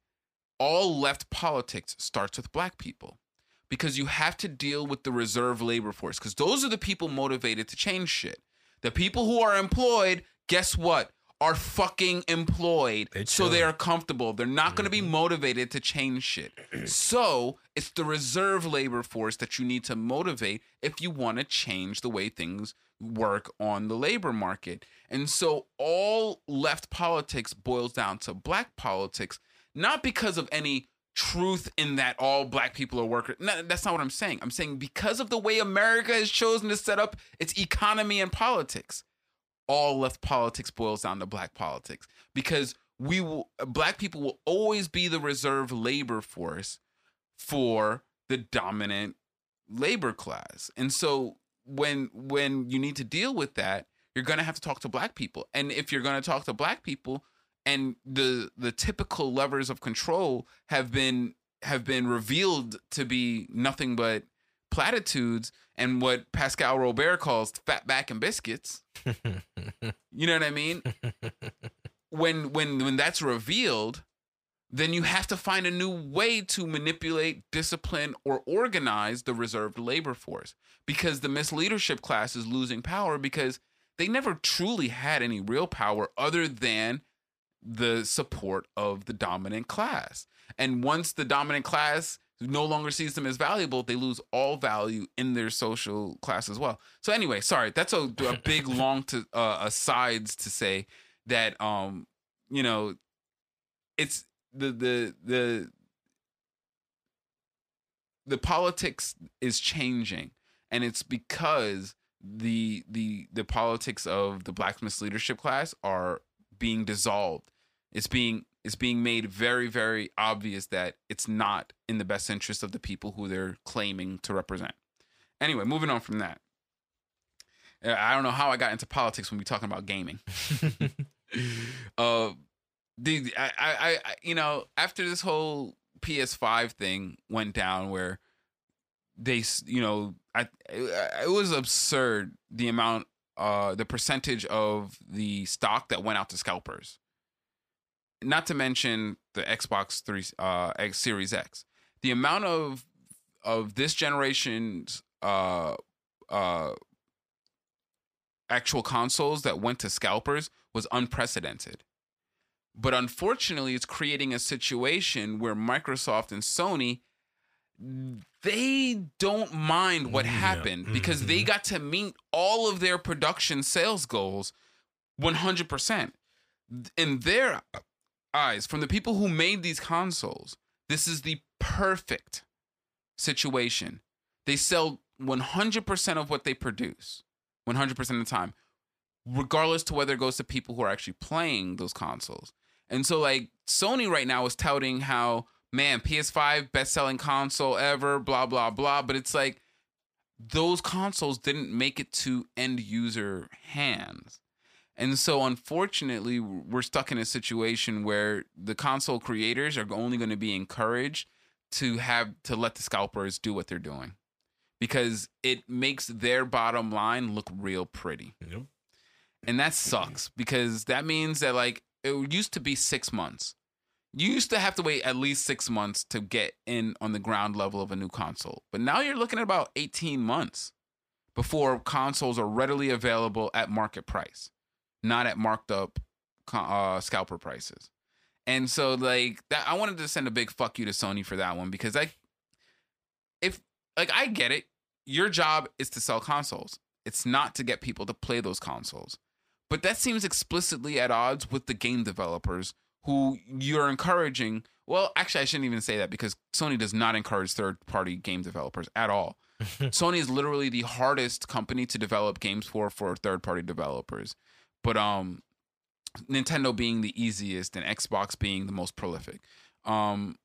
all left politics starts with black people. Because you have to deal with the reserve labor force, because those are the people motivated to change shit. The people who are employed, guess what? Are fucking employed. They so they are comfortable. They're not going to be mm-hmm. motivated to change shit. *clears throat* so it's the reserve labor force that you need to motivate if you want to change the way things work on the labor market. And so all left politics boils down to black politics, not because of any truth in that all black people are workers. No, that's not what I'm saying. I'm saying because of the way America has chosen to set up its economy and politics all left politics boils down to black politics because we will black people will always be the reserve labor force for the dominant labor class. And so when when you need to deal with that, you're going to have to talk to black people. And if you're going to talk to black people and the the typical levers of control have been have been revealed to be nothing but platitudes and what Pascal Robert calls fat back and biscuits. *laughs* You know what I mean? *laughs* when when when that's revealed, then you have to find a new way to manipulate, discipline, or organize the reserved labor force because the misleadership class is losing power because they never truly had any real power other than the support of the dominant class. And once the dominant class no longer sees them as valuable, they lose all value in their social class as well. So anyway, sorry, that's a, a *laughs* big long to uh, asides to say that um you know it's the the the the politics is changing and it's because the the the politics of the black misleadership class are being dissolved. It's being it's being made very very obvious that it's not in the best interest of the people who they're claiming to represent. Anyway moving on from that. Uh, i don't know how i got into politics when we're talking about gaming. *laughs* Uh the I, I I you know after this whole PS5 thing went down where they you know I it, was absurd the amount uh the percentage of the stock that went out to scalpers. Not to mention the Xbox 3 uh X Series X. The amount of of this generation's uh uh actual consoles that went to scalpers was unprecedented but unfortunately, it's creating a situation where Microsoft and Sony they don't mind what Yeah. happened because they Mhm. got to meet all of their production sales goals 100%. In their eyes, from the people who made these consoles, this is the perfect situation. They sell 100% of what they produce, 100% of the time, regardless to whether it goes to people who are actually playing those consoles. And so, like, Sony right now is touting how, man, PS5, best selling console ever, blah, blah, blah. But it's like, those consoles didn't make it to end user hands. And so, unfortunately, we're stuck in a situation where the console creators are only going to be encouraged to have to let the scalpers do what they're doing because it makes their bottom line look real pretty. Yep. And that sucks because that means that, like, it used to be six months. You used to have to wait at least six months to get in on the ground level of a new console. But now you're looking at about 18 months before consoles are readily available at market price, not at marked up uh, scalper prices. And so, like that, I wanted to send a big fuck you to Sony for that one because, like, if like I get it, your job is to sell consoles. It's not to get people to play those consoles. But that seems explicitly at odds with the game developers who you're encouraging. Well, actually, I shouldn't even say that because Sony does not encourage third party game developers at all. *laughs* Sony is literally the hardest company to develop games for for third party developers. But um Nintendo being the easiest and Xbox being the most prolific. Um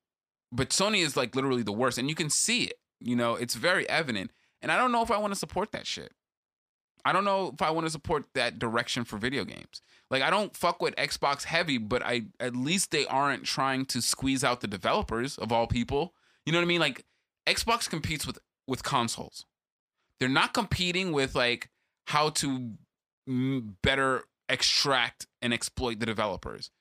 but Sony is like literally the worst and you can see it. You know, it's very evident. And I don't know if I want to support that shit. I don't know if I want to support that direction for video games. Like I don't fuck with Xbox heavy, but I at least they aren't trying to squeeze out the developers of all people. You know what I mean? Like Xbox competes with with consoles. They're not competing with like how to better extract and exploit the developers,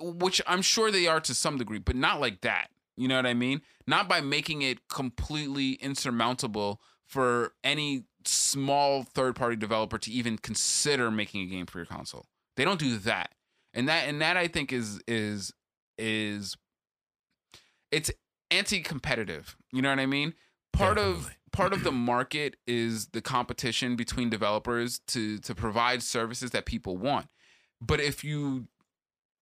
which I'm sure they are to some degree, but not like that. You know what I mean? Not by making it completely insurmountable for any small third party developer to even consider making a game for your console. They don't do that. And that and that I think is is is it's anti-competitive. You know what I mean? Part of part of the *clears throat* market is the competition between developers to to provide services that people want. But if you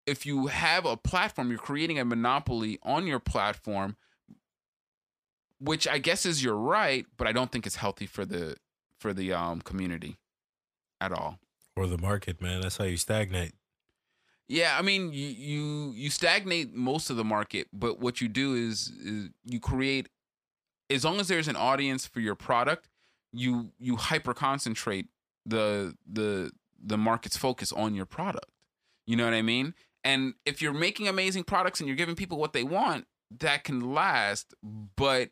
if you have a platform, you're creating a monopoly on your platform, which I guess is you're right, but I don't think it's healthy for the for the um community at all. Or the market, man. That's how you stagnate. Yeah, I mean, you you you stagnate most of the market, but what you do is, is you create. As long as there's an audience for your product, you you hyper concentrate the the the market's focus on your product. You know what I mean? And if you're making amazing products and you're giving people what they want, that can last. But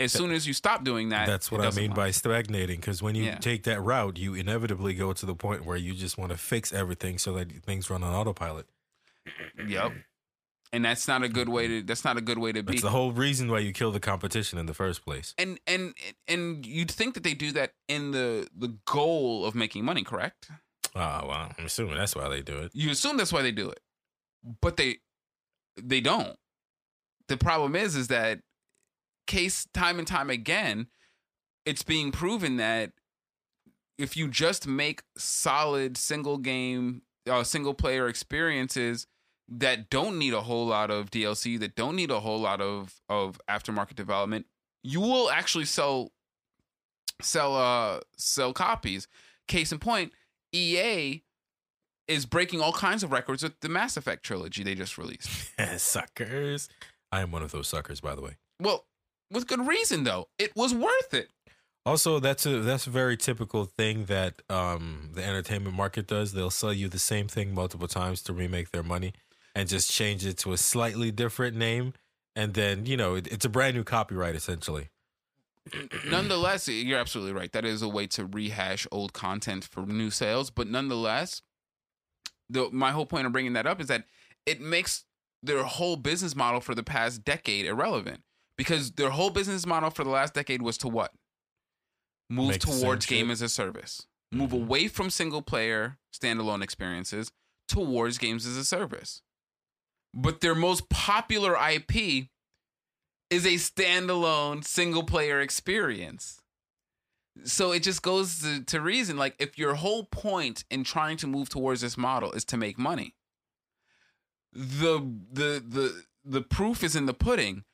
as soon as you stop doing that, That's what I mean last. by stagnating. Because when you Yeah. take that route, you inevitably go to the point where you just want to fix everything so that things run on autopilot. Yep. And that's not a good way to. That's not a good way to be. That's the whole reason why you kill the competition in the first place. and and and you'd think that they do that in the the goal of making money, correct? Oh well, I'm assuming that's why they do it. You assume that's why they do it, but they they don't. The problem is, is that case time and time again, it's being proven that if you just make solid single game, uh, single player experiences that don't need a whole lot of DLC, that don't need a whole lot of of aftermarket development, you will actually sell sell uh sell copies. Case in point, EA is breaking all kinds of records with the Mass Effect trilogy they just released. *laughs* Suckers. I am one of those suckers, by the way. Well, with good reason though. It was worth it. Also, that's a that's a very typical thing that um, the entertainment market does. They'll sell you the same thing multiple times to remake their money, and just change it to a slightly different name, and then you know it, it's a brand new copyright essentially. *clears throat* nonetheless, you're absolutely right. That is a way to rehash old content for new sales. But nonetheless, the my whole point of bringing that up is that it makes their whole business model for the past decade irrelevant because their whole business model for the last decade was to what move Make towards game as a service, move Mhm. away from single player standalone experiences towards games as a service. But their most popular IP is a standalone single player experience. So it just goes to, to reason like if your whole point in trying to move towards this model is to make money, the the the the proof is in the pudding.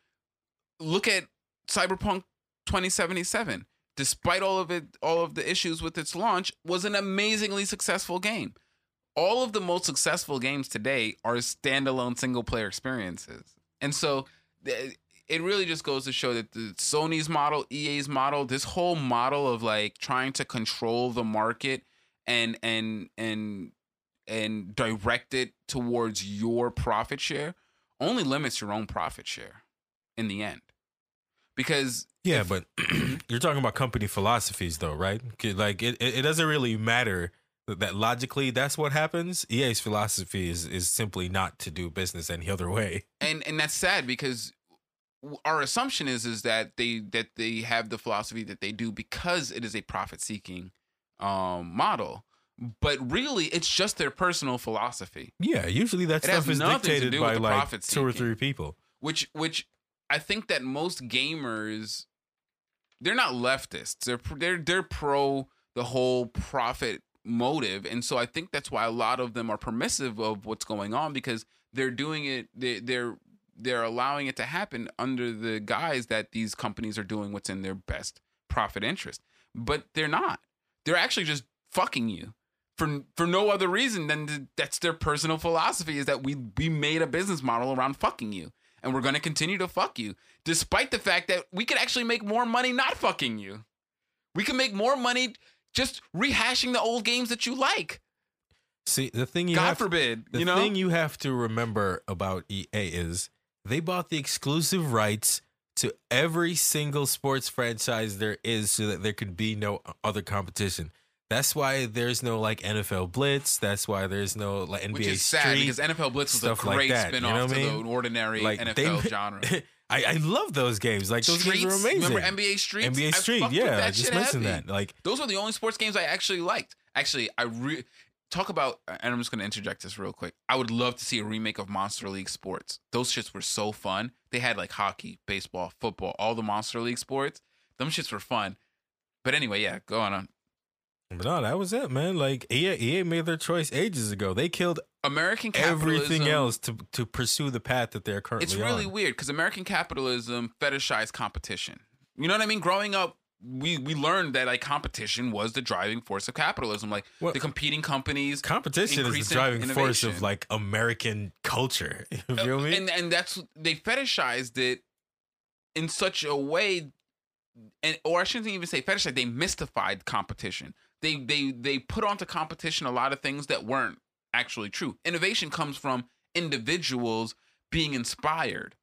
Look at Cyberpunk 2077. Despite all of it all of the issues with its launch was an amazingly successful game. All of the most successful games today are standalone single player experiences. And so it really just goes to show that the Sony's model, EA's model, this whole model of like trying to control the market and and and and direct it towards your profit share only limits your own profit share in the end. Because Yeah, if- but *clears throat* you're talking about company philosophies, though, right? Like it, it doesn't really matter that, that logically that's what happens. EA's philosophy is is simply not to do business any other way. and and that's sad because our assumption is is that they that they have the philosophy that they do because it is a profit seeking um model but really it's just their personal philosophy Yeah, usually that It stuff is dictated by like two or three people. which which i think that most gamers they're not leftists. They're they're they're pro the whole profit motive. And so i think that's why a lot of them are permissive of what's going on because they're doing it they, they're they're allowing it to happen under the guise that these companies are doing what's in their best profit interest. But they're not. They're actually just fucking you for for no other reason than th- that's their personal philosophy is that we we made a business model around fucking you and we're going to continue to fuck you despite the fact that we could actually make more money not fucking you. We can make more money just rehashing the old games that you like. See, the thing you god have forbid the you know? thing you have to remember about EA is they bought the exclusive rights to every single sports franchise there is so that there could be no other competition. That's why there's no like NFL Blitz. That's why there's no like NBA which is sad Street. because NFL Blitz was a stuff like great that, you know I to mean? the ordinary Like, NFL ma- genre. *laughs* I, I love those games. Like those Streets, games are amazing. remember NBA Street? NBA Street, yeah. I just mentioned that. Like Those were the only sports games I actually liked. Actually, I re- talk about, and I'm just going to interject this real quick. I would love to see a remake of Monster League Sports. Those shits were so fun. They had like hockey, baseball, football, all the Monster League sports. Them shits were fun. But anyway, yeah, go on. Uh, But no, that was it, man. Like EA, EA made their choice ages ago. They killed American capitalism. everything else to to pursue the path that they're currently It's really on. weird because American capitalism fetishized competition. You know what I mean? Growing up we we learned that like competition was the driving force of capitalism. Like Well, the competing companies, Competition is the in driving force of like American culture. *laughs* You feel me? and and that's they fetishized it in such a way, and or I shouldn't even say fetishized. They mystified competition. They they they put onto competition a lot of things that weren't actually true. Innovation comes from individuals being inspired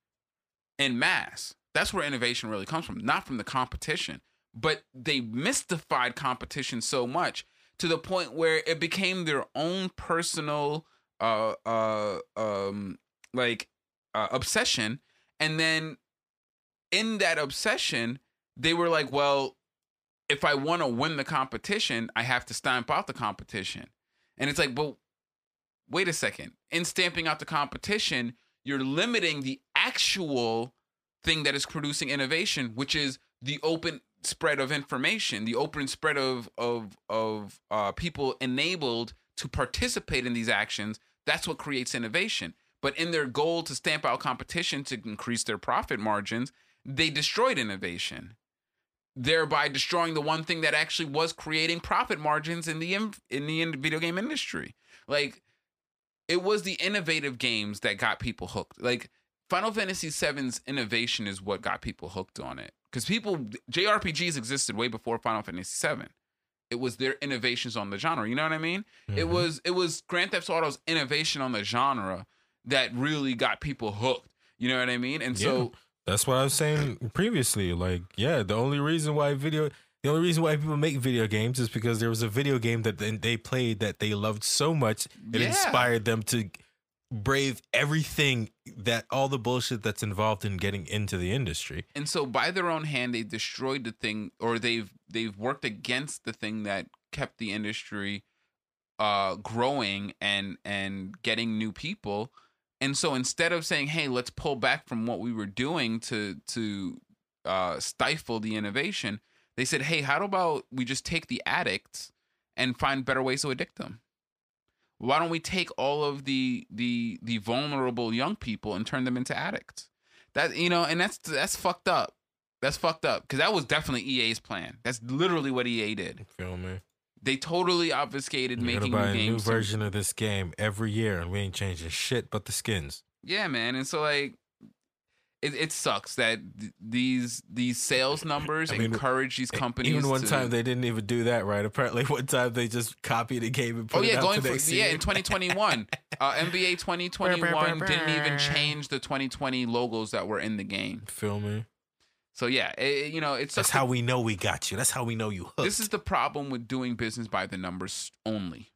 in mass. That's where innovation really comes from, not from the competition. But they mystified competition so much to the point where it became their own personal uh uh um like uh, obsession and then in that obsession they were like well if i want to win the competition i have to stamp out the competition. And it's like but wait a second. In stamping out the competition you're limiting the actual thing that is producing innovation which is the open spread of information the open spread of of of uh, people enabled to participate in these actions. That's what creates innovation. But in their goal to stamp out competition to increase their profit margins they destroyed innovation thereby destroying the one thing that actually was creating profit margins in the in, in the video game industry. Like it was the innovative games that got people hooked. Like final fantasy VII's innovation is what got people hooked on it. Because people jrpgs existed way before final fantasy VII. it was their innovations on the genre you know what i mean? It Mhm. was it was grand theft auto's innovation on the genre that really got people hooked you know what i mean? And so That's what I was saying previously. Like, yeah, the only reason why video, the only reason why people make video games is because there was a video game that they- played that they loved so much it Yeah. inspired them to brave everything that all the bullshit that's involved in getting into the industry. and so by their own hand they destroyed the thing or they've they've worked against the thing that kept the industry uh growing and and getting new people and so instead of saying hey let's pull back from what we were doing to to uh stifle the innovation they said hey how about we just take the addicts and find better ways to addict them? Why don't we take all of the the the vulnerable young people and turn them into addicts? That you know and that's that's fucked up. That's fucked up because that was definitely ea's plan. That's literally what ea did. Feel me? They totally obfuscated You're making gonna buy new a new version of this game every year, and we ain't changing shit but the skins. yeah man and so like it, it sucks that th- these these sales numbers I mean, encourage these companies Even one to- time they didn't even do that right. Apparently, *laughs* one time they just copied a game and put Oh it yeah, out going for yeah in 2021, *laughs* uh, NBA 2021 didn't even change the 2020 logos that were in the game. Feel me? So yeah, it, you know it's That's how we know we got you. That's how we know you hooked. this is the problem with doing business by the numbers only.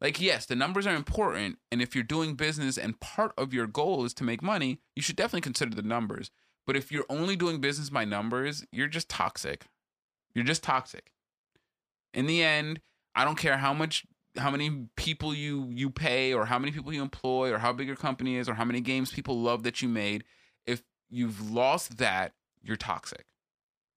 Like yes, the numbers are important, and if you're doing business and part of your goal is to make money, you should definitely consider the numbers. But if you're only doing business by numbers, you're just toxic. You're just toxic. In the end, I don't care how much how many people you you pay or how many people you employ or how big your company is or how many games people love that you made. If you've lost that, you're toxic.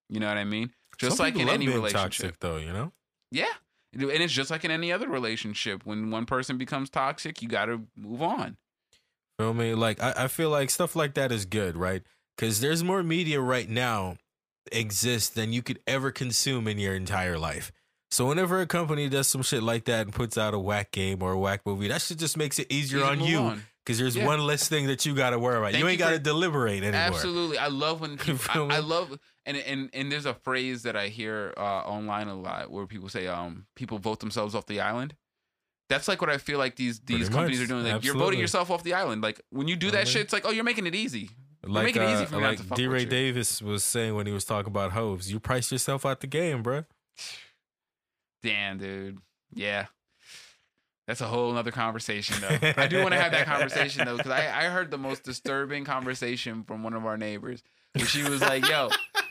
You know what I mean? Just Some like in any relationship. toxic, though. You know. Yeah. And it's just like in any other relationship. When one person becomes toxic, you got to move on. Feel me? Like I, I feel like stuff like that is good, right? Because there's more media right now exists than you could ever consume in your entire life. So whenever a company does some shit like that and puts out a whack game or a whack movie, that shit just makes it easier on you on. Because there's Yeah. one less thing that you got to worry about. Thank you ain't got to deliberate anymore. Absolutely. I love when *laughs* people. I, I love and and and there's a phrase that I hear uh, online a lot where people say um people vote themselves off the island. That's like what I feel like these these Pretty companies much. are doing. Like you're voting yourself off the island. Like when you do that Mhm. shit, it's like oh you're making it easy. Like, making it easy uh, for me not like to fuck D. Ray. Davis was saying when he was talking about hoes, you price yourself out the game, bruh. Damn, dude. Yeah. That's a whole other conversation, though. I do want to have that conversation, though, because I, I heard the most disturbing conversation from one of our neighbors. Where she was like, yo,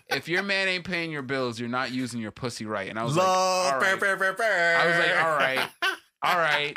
if your man ain't paying your bills, you're not using your pussy right. And I was like, all right. I was like, all right, all right,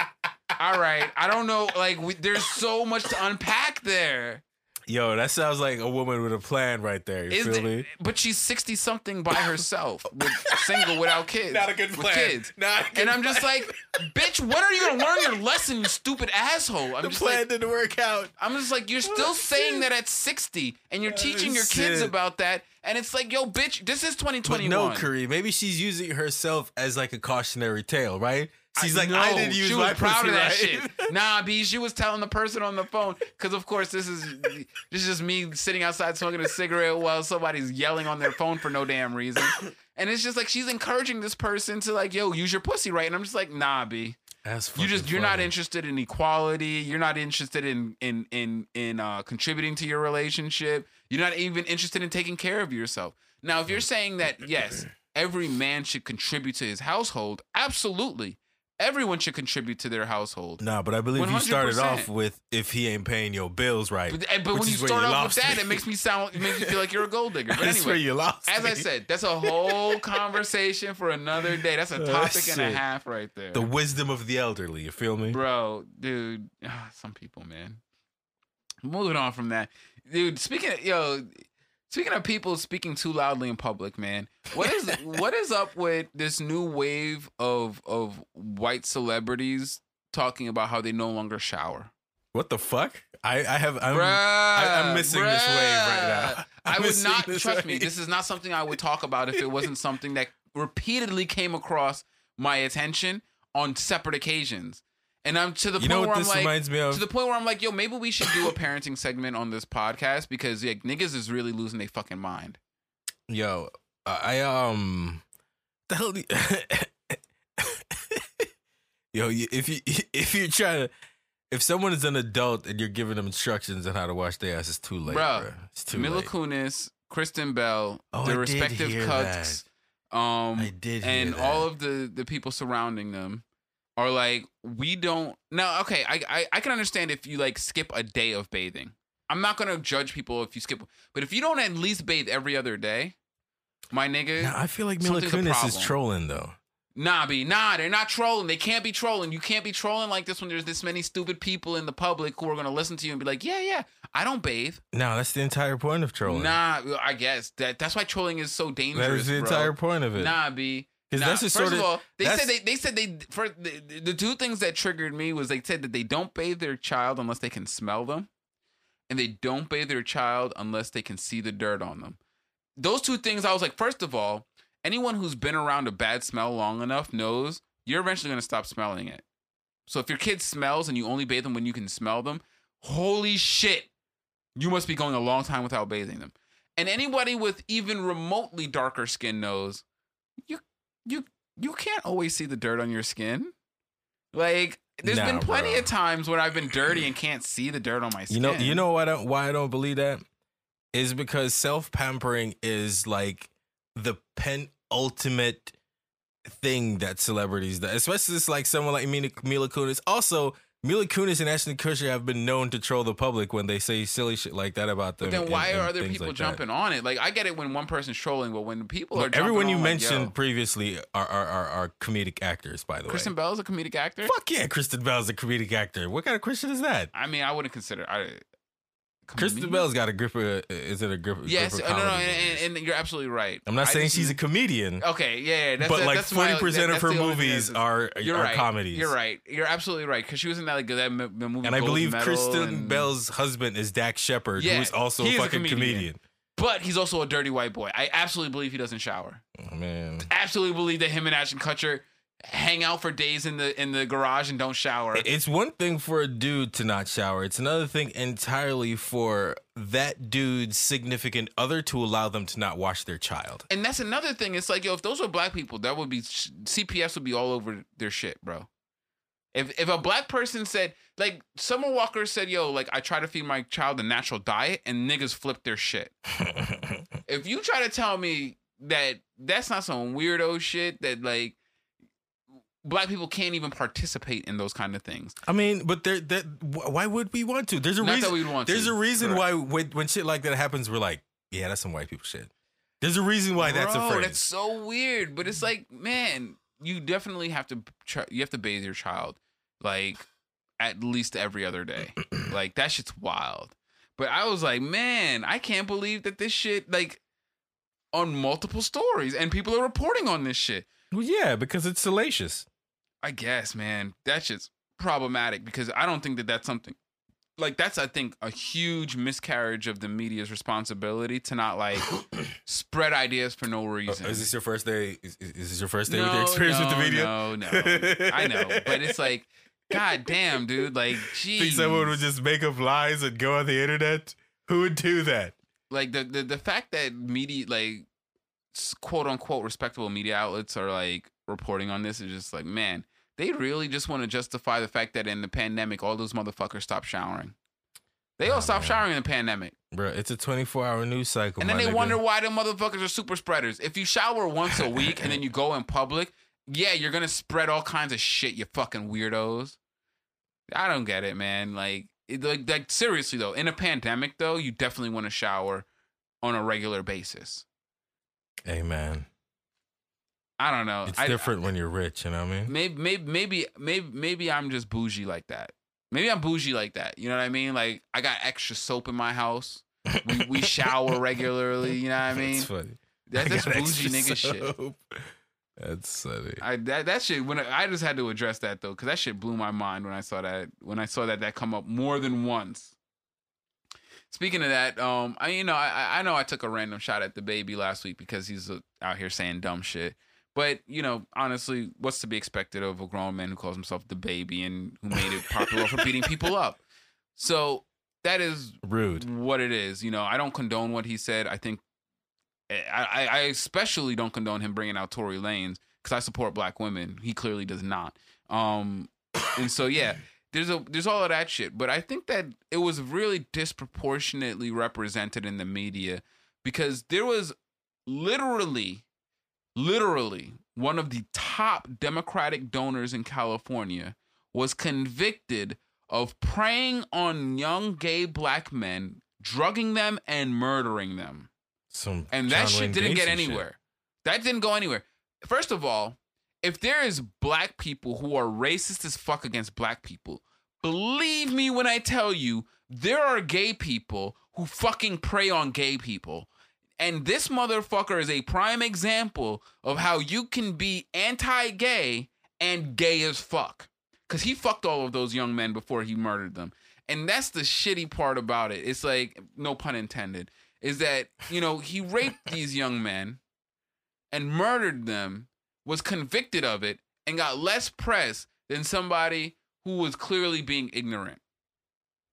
all right. I don't know. Like, we, there's so much to unpack there. Yo, that sounds like a woman with a plan right there. You Is feel it- me? but she's sixty something by herself, with, single without kids. Not a good with plan. Kids. Not a good And I'm just plan. like, bitch, when are you gonna learn your lesson, you stupid asshole? I'm the just plan like, didn't work out. I'm just like, you're still Oh, saying that at 60, and you're Oh, teaching your kids about that, and it's like, yo, bitch, this is But 2021. no, Khary. Maybe she's using herself as like a cautionary tale, right? She's like, no, I didn't use she my was proud pussy of that right. shit. *laughs* Nah, B, she was telling the person on the phone because, of course, this is this is just me sitting outside smoking a cigarette while somebody's yelling on their phone for no damn reason, and it's just like she's encouraging this person to like, yo, use your pussy right, and I'm just like, nah, B, That's you just you're not interested in equality, you're not interested in in in in uh, contributing to your relationship, you're not even interested in taking care of yourself. Now, if you're saying that yes, every man should contribute to his household, absolutely. Everyone should contribute to their household. Nah, but I believe you started off with if he ain't paying your bills right. But, but when you start off with that, me. it makes me sound, it makes me feel like you're a gold digger. But *laughs* That's where anyway, you lost. as I said, that's a whole conversation for another day. That's a topic and a half right there. the wisdom of the elderly. You feel me? Bro, dude, *sighs* some people, man. Moving on from that, dude. Speaking of yo, speaking of people speaking too loudly in public, man. What is *laughs* what is up with this new wave of of white celebrities talking about how they no longer shower? What the fuck? I I have I'm Bruh, I, I'm missing this wave right now. *laughs* I I'm would not this trust me. This is not something I would talk about if it wasn't *laughs* something that repeatedly came across my attention on separate occasions. And I'm to the You point where I'm like, reminds me of? to the point where I'm like, yo, maybe we should do a parenting segment on this podcast because like niggas is really losing their fucking mind. Yo, I um, the hell. do you- *laughs* Yo, if you *laughs* if you're trying to, if someone is an adult and you're giving them instructions on how to wash their ass, it's too late, Bruh, bro. It's too Mila late. Kunis, Kristen Bell, Oh, their did respective cuts, um, I did, and that. all of the the people surrounding them are like, we don't. Now, okay, I, I I can understand if you like skip a day of bathing. I'm not gonna judge people if you skip, but if you don't at least bathe every other day, my nigga, Now, I feel like Mila Kunis is trolling though. Nah, be nah, they're not trolling. They can't be trolling. You can't be trolling like this when there's this many stupid people in the public who are gonna listen to you and be like, yeah, yeah, I don't bathe. No, that's the entire point of trolling. Nah, I guess that that's why trolling is so dangerous. that is the bro. entire point of it. Nah, b. 'Cause Nah, that's just first sort of all, they said they they said they for the, the two things that triggered me was they said that they don't bathe their child unless they can smell them, and they don't bathe their child unless they can see the dirt on them. Those two things, I was like, first of all, anyone who's been around a bad smell long enough knows you're eventually gonna stop smelling it. So if your kid smells and you only bathe them when you can smell them, holy shit, you must be going a long time without bathing them. And anybody with even remotely darker skin knows you you you can't always see the dirt on your skin. Like there's Nah, been plenty bro. of times when I've been dirty and can't see the dirt on my skin. You know, you know why I don't why I don't believe that is because self pampering is like the penultimate thing that celebrities do, especially it's like someone like Mila, Mila Kunis. Also, Mila Kunis and Ashton Kutcher have been known to troll the public when they say silly shit like that about them. But then why and are other people like that. jumping on it? Like I get it when one person's trolling, but when people are everyone you on, like, mentioned yo, previously are, are are are comedic actors, by the way. Kristen Bell is a comedic actor. Fuck yeah, Kristen Bell is a comedic actor. What kind of Christian is that? I mean, I wouldn't consider. I, Kristen? Bell's got a grip of uh, is it a grip? Yes, grip no, of uh, no, no, and, and, you're absolutely right. I'm not I saying just- she's a comedian. Okay, yeah, yeah that's but like that's forty percent of her that's the only thing movies are You're are right. comedies. You're right. You're absolutely right because she was in that like that the movie. And I believe Medal Kristen and- Bell's husband is Dax Shepard, Yeah, who is also a is a fucking comedian. comedian. but he's also a dirty white boy. I absolutely believe he doesn't shower. Oh, man, Absolutely believe that him and Ashton Kutcher hang out for days in the in the garage and don't shower. it's one thing for a dude to not shower. It's another thing entirely for that dude's significant other to allow them to not wash their child. and that's another thing. It's like yo, if those were black people, that would be CPS would be all over their shit, bro. If if a black person said like Summer Walker said, yo, like I try to feed my child a natural diet, and niggas flip their shit. *laughs* if you try to tell me that that's not some weirdo shit that like black people can't even participate in those kind of things. I mean, but there, that wh- why would we want to? There's a Not reason. we want There's to. a reason Correct. why when, when shit like that happens, we're like, yeah, that's some white people shit. There's a reason why that's a Bro, phrase. That's so weird, but it's like, man, you definitely have to try, you have to bathe your child like at least every other day. *clears throat* like that shit's wild. But I was like, man, I can't believe that this shit like on multiple stories and people are reporting on this shit. Well, yeah, because it's salacious. I guess, man, that's just problematic because I don't think that that's something like that's I think a huge miscarriage of the media's responsibility to not like *coughs* spread ideas for no reason. Uh, is this your first day? Is, is this your first day with your experience with the media? No, no, *laughs* I know, but it's like, god damn, dude, like, geez. Think someone would just make up lies and go on the internet? Who would do that? like the the, the fact that media like quote unquote respectable media outlets are like reporting on this is just like man they really just want to justify the fact that in the pandemic all those motherfuckers stopped showering they all Oh, stopped man. showering in the pandemic Bro, it's a 24 hour news cycle. and then they nigga. wonder why the motherfuckers are super spreaders if you shower once a week and then you go in public yeah you're gonna spread all kinds of shit you fucking weirdos i don't get it man like it, like, like seriously though in a pandemic though you definitely want to shower on a regular basis Man. I don't know. It's I, different when you're rich, you know what I mean? Maybe, maybe, maybe, maybe, maybe I'm just bougie like that. Maybe I'm bougie like that. You know what I mean? Like I got extra soap in my house. We, we *laughs* shower regularly. You know what I mean? That's funny. That, I bougie nigga shit. soap. That's funny. I that that shit when I, I just had to address that though because that shit blew my mind when I saw that when I saw that that come up more than once. Speaking of that, um, I you know I I know I took a random shot at the baby last week because he's uh, out here saying dumb shit. But you know, honestly, what's to be expected of a grown man who calls himself the baby and who made it popular for beating people up? So that is Rude. what it is. You know, I don't condone what he said. I think I, I, I especially don't condone him bringing out Tory Lanez because I support black women. He clearly does not. Um, and so yeah, there's a there's all of that shit. But I think that it was really disproportionately represented in the media because there was literally, literally one of the top Democratic donors in California was convicted of preying on young gay black men, drugging them and murdering them. Some And that John shit Wayne didn't get Gacy shit. anywhere. That didn't go anywhere. First of all, if there is black people who are racist as fuck against black people, believe me when I tell you, there are gay people who fucking prey on gay people. And this motherfucker is a prime example of how you can be anti gay and gay as fuck. Because he fucked all of those young men before he murdered them. And that's the shitty part about it. It's like, no pun intended, is that, you know, he raped *laughs* these young men and murdered them, was convicted of it, and got less press than somebody who was clearly being ignorant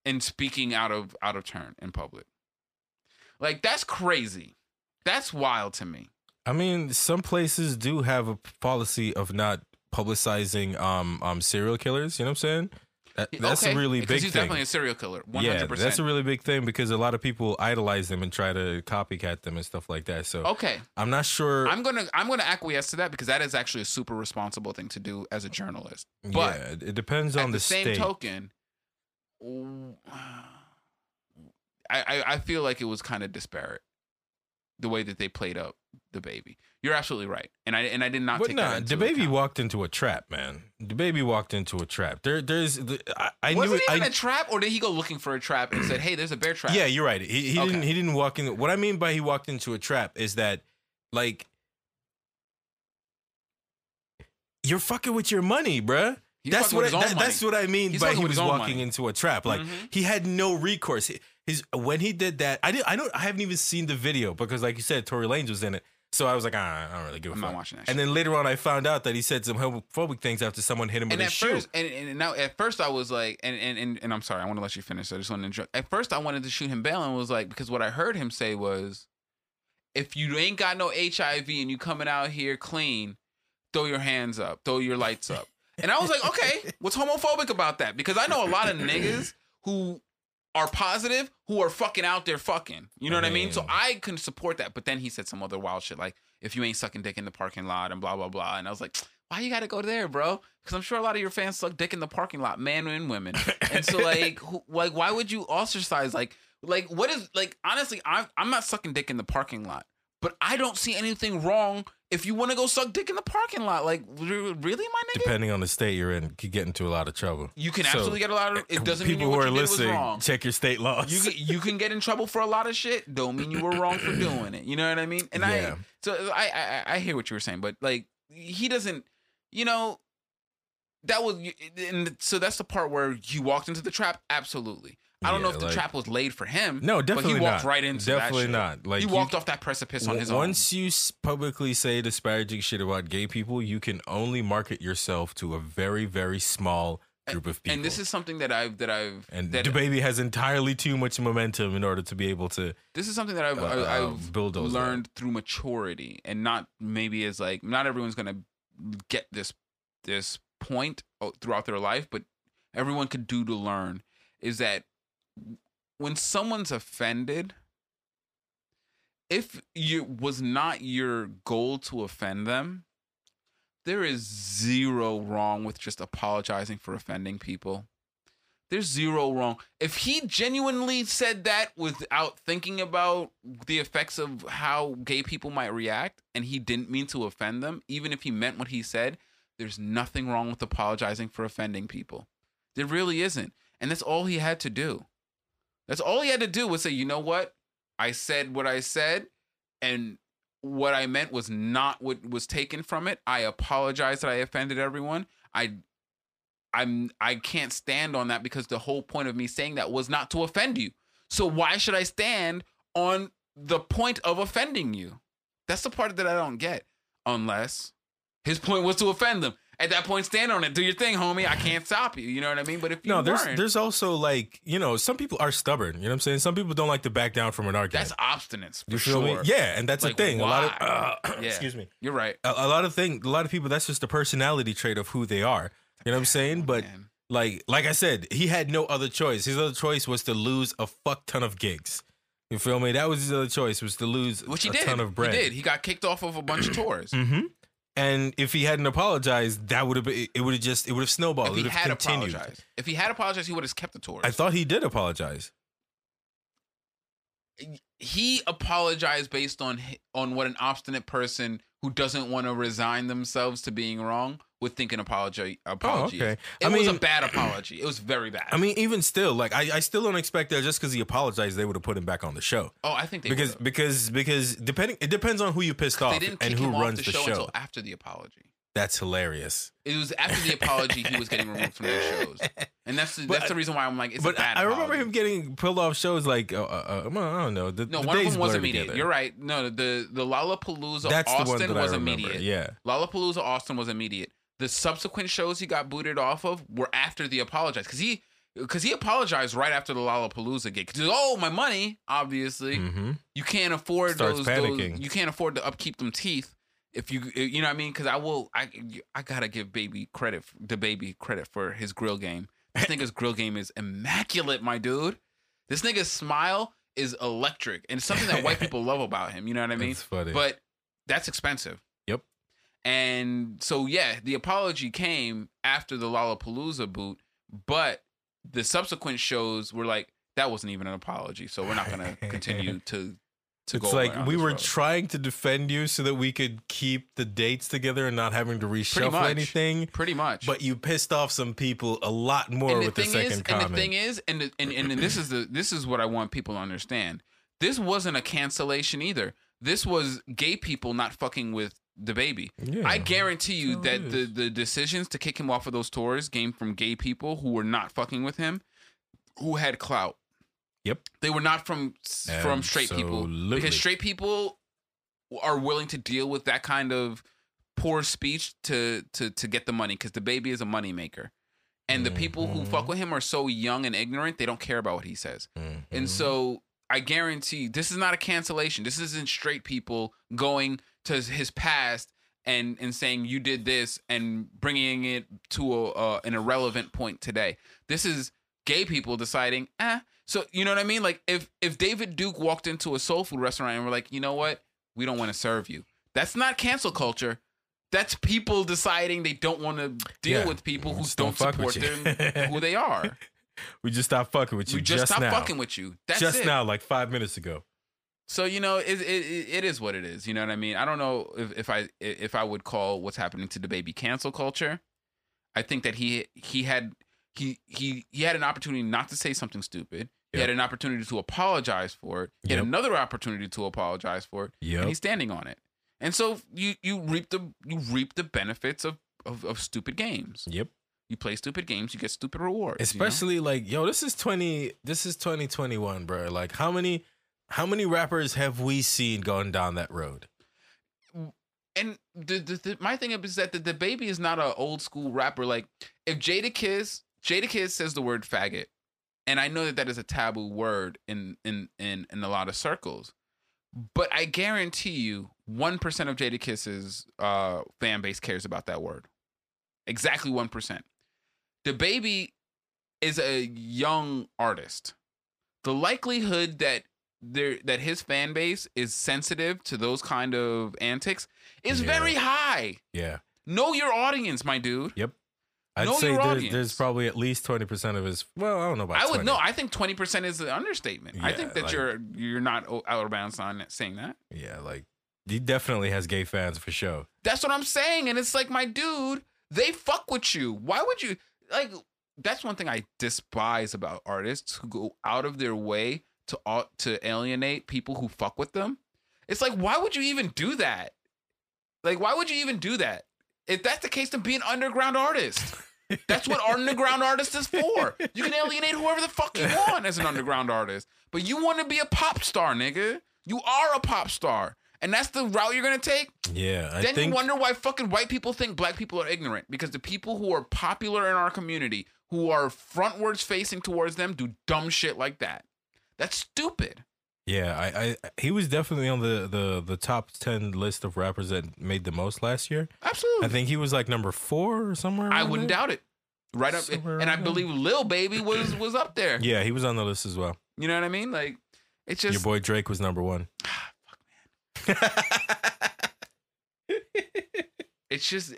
and speaking out of out of turn in public. Like that's crazy. That's wild to me. I mean, some places do have a policy of not publicizing um um serial killers. You know what I'm saying? That, that's Okay, a really big he's thing. definitely a serial killer. One yeah, that's a really big thing because a lot of people idolize them and try to copycat them and stuff like that. So Okay, I'm not sure. I'm gonna I'm gonna acquiesce to that because that is actually a super responsible thing to do as a journalist. But yeah, it- depends on the, the, same state. token, I, I I feel like it was kind of disparate the way that they played up the baby. You're absolutely right, and I and I did not. But take nah, that the baby account. walked into a trap, man. The baby walked into a trap. There, there's. I, I Was knew it even I, a trap, or did he go looking for a trap and said, *clears throat* "Hey, there's a bear trap"? Yeah, you're right. He, he Okay. didn't. He didn't walk in. What I mean by he walked into a trap is that, like, you're fucking with your money, bruh. He's that's what. I, that- that's what I mean He's by he was walking money. into a trap. Like Mhm. he had no recourse. He- His when he did that, I did. I don't. I haven't even seen the video because, like you said, Tory Lanez was in it. So I was like, ah, I don't really give a I'm fuck. not watching that. And shit. then later on, I found out that he said some homophobic things after someone hit him and with a shoe. first, and, and now at first I was like, and and and, and I'm sorry, I want to let you finish. I just want to interrupt. At first, I wanted to shoot him bail and was like, because what I heard him say was, if you ain't got no HIV and you coming out here clean, throw your hands up, throw your lights up. And I was like, okay, what's homophobic about that? Because I know a lot of niggas who are positive who are fucking out there fucking. You know what I mean? So I can support that. But then he said some other wild shit like, if you ain't sucking dick in the parking lot and blah blah blah. And I was like, *tsk* why you got to go there, bro? Because I'm sure a lot of your fans suck dick in the parking lot, men and women. And so *laughs* like, who, like, why would you ostracize? Like, like what is like? Honestly, I'm I'm not sucking dick in the parking lot. But I don't see anything wrong if you want to go suck dick in the parking lot. Like, really, my nigga? Depending on the state you're in, you could get into a lot of trouble. You can So, absolutely get a lot of. It doesn't people mean who are listening, wrong. check your state laws. You can, you can get in trouble for a lot of shit. Don't mean you were wrong for doing it. You know what I mean? And Yeah. I so I, I I hear what you were saying, but like he doesn't. You know, that was and so that's the part where you walked into the trap. Absolutely. I don't know if the like- trap was laid for him. no, definitely but he walked not. right into definitely not. Like he you- walked off that precipice on his own. Once you publicly say disparaging shit about gay people, you can only market yourself to a very, very small group of people. And this is something that I've that I've and the baby has entirely too much momentum in order to be able to. this is something that I've uh, I- uh, I've that. learned through maturity, and not maybe as like not everyone's gonna get this this point throughout their life, but everyone could do to learn is that when someone's offended, if you was not your goal to offend them, there is zero wrong with just apologizing for offending people. There's zero wrong. If he genuinely said that without thinking about the effects of how gay people might react and he didn't mean to offend them, even if he meant what he said, there's nothing wrong with apologizing for offending people. There really isn't. And that's all he had to do. That's all he had to do was say, you know what? I said what I said, and what I meant was not what was taken from it. I apologize that I offended everyone. I I'm I can't stand on that because the whole point of me saying that was not to offend you. So why should I stand on the point of offending you? That's the part that I don't get. Unless his point was to offend them. At that point, stand on it. Do your thing, homie. I can't stop you. You know what I mean? But if you No, there's there's also like you know some people are stubborn. You know what I'm saying? Some people don't like to back down from an argument. that's obstinance. For you feel sure. me? Yeah, and that's Like, a thing. A lot of why? uh, *clears throat* Yeah. excuse me. You're right. A, a lot of thing. A lot of people. That's just the personality trait of who they are. You know what I'm saying? But Man. like like I said, he had no other choice. His other choice was to lose a fuck ton of gigs. You feel me? That was his other choice was to lose Which he a did. ton of bread. He did. He got kicked off of a bunch of tours. *clears throat* hmm And if he hadn't apologized, that would have been. It would have just. It would have snowballed. if he would have had continued. apologized, if he had apologized, he would have kept the tour. I thought he did apologize. he apologized based on on what an obstinate person who doesn't want to resign themselves to being wrong would think an apology apology. Oh, okay. It I was a bad apology. It was very bad. I mean, even still, like I, I still don't expect that just because he apologized, they would have put him back on the show. oh, I think they because would've. because because depending, it depends on who you pissed off and who runs the, the show, show. until after the apology. That's hilarious. It was after the apology he was getting removed from the shows, *laughs* and that's the, But- that's the reason why I'm like, it's but a bad. I, I remember him getting pulled off shows like uh, uh, uh, I don't know. The, No, the one of them was immediate. together. You're right. No, the the Lollapalooza That's Austin was immediate. Yeah. Lollapalooza Austin was immediate. The subsequent shows he got booted off of were after the apologize because he because he apologized right after the Lollapalooza gig. Cause oh, my money! Obviously, hmm you can't afford Starts those, panicking. those. You can't afford to upkeep them teeth. If you you know what I mean? Because I will. I I gotta give baby credit. The baby credit for his grill game. This *laughs* nigga's grill game is immaculate, my dude. This nigga's smile is electric, and it's something that white *laughs* people love about him. You know what I mean? That's funny. But that's expensive. And so yeah, the apology came after the Lollapalooza boot, but the subsequent shows were like that wasn't even an apology. So we're not gonna *laughs* continue to to it's like we were road. trying to defend you so that we could keep the dates together and not having to reshuffle much. anything. pretty much. But you pissed off some people a lot more the with the thing second is, comment. and the thing is, and the, and, and and this is the this is what I want people to understand. This wasn't a cancellation either. This was gay people not fucking with the baby. yeah. I guarantee you That's all it that the, the decisions to kick him off of those tours came from gay people who were not fucking with him, who had clout. Yep. They were not from from straight people because straight people are willing to deal with that kind of poor speech to to to get the money because the baby is a money maker. And the people who Mhm. fuck with him are so young and ignorant, they don't care about what he says. Mhm. And so I guarantee this is not a cancellation. This isn't straight people going to his past and and saying you did this and bringing it to a, uh, an irrelevant point today. This is gay people deciding, eh. So you know what I mean? Like if if David Duke walked into a soul food restaurant and we're like, you know what, we don't want to serve you. That's not cancel culture. That's people deciding they don't want to deal Yeah. with people who don't don't support them *laughs* who they are. we just stopped fucking with you We just, just stop now. fucking with you. That's just it. now, like five minutes ago. So you know, it, it it is what it is. You know what I mean? I don't know if, if I if I would call what's happening to the baby cancel culture. I think that he he had he he he had an opportunity not to say something stupid. He Yep. had an opportunity to apologize for it. He Yep. had another opportunity to apologize for it, and he's standing on it. And so you you reap the you reap the benefits of of, of stupid games. Yep. You play stupid games, you get stupid rewards. you know? Especially like, yo, this is twenty. This is twenty twenty one, bro. Like, how many, how many rappers have we seen going down that road? and the, the, the my thing is that the, the baby is not an old school rapper. Like if Jadakiss, Jada Kiss says the word faggot, and I know that that is a taboo word in in in in a lot of circles, but I guarantee you, one percent of Jadakiss's uh, fan base cares about that word. Exactly one percent. The baby is a young artist. The likelihood that there that his fan base is sensitive to those kind of antics is Yeah. very high. Yeah. Know your audience, my dude. Yep. I'd Know say your there's, there's probably at least twenty percent of his. Well, I don't know about. I would 20. no. I think twenty percent is an understatement. I think that like- you're you're not out of bounds on saying that. Yeah, like he definitely has gay fans for sure. That's what I'm saying, and it's like, my dude, they fuck with you. Why would you like? That's one thing I despise about artists who go out of their way to au- to alienate people who fuck with them. It's like, why would you even do that? Like, why would you even do that? If that's the case, then be an underground artist. That's what underground artist is for. You can alienate whoever the fuck you want as an underground artist. But you want to be a pop star, nigga. You are a pop star. And that's the route you're gonna take. Yeah, I then think you wonder why fucking white people think black people are ignorant. Because the people who are popular in our community, who are frontwards facing towards them, do dumb shit like that. That's stupid. Yeah, I, I he was definitely on the, the the top ten list of rappers that made the most last year. Absolutely. I think he was like number four or somewhere. I wouldn't there. doubt it. Right up, Somewhere and I believe Lil Baby was was up there. Yeah, he was on the list as well. You know what I mean? Like, it's just Your boy Drake was number one. Ah, fuck man. *laughs* it's just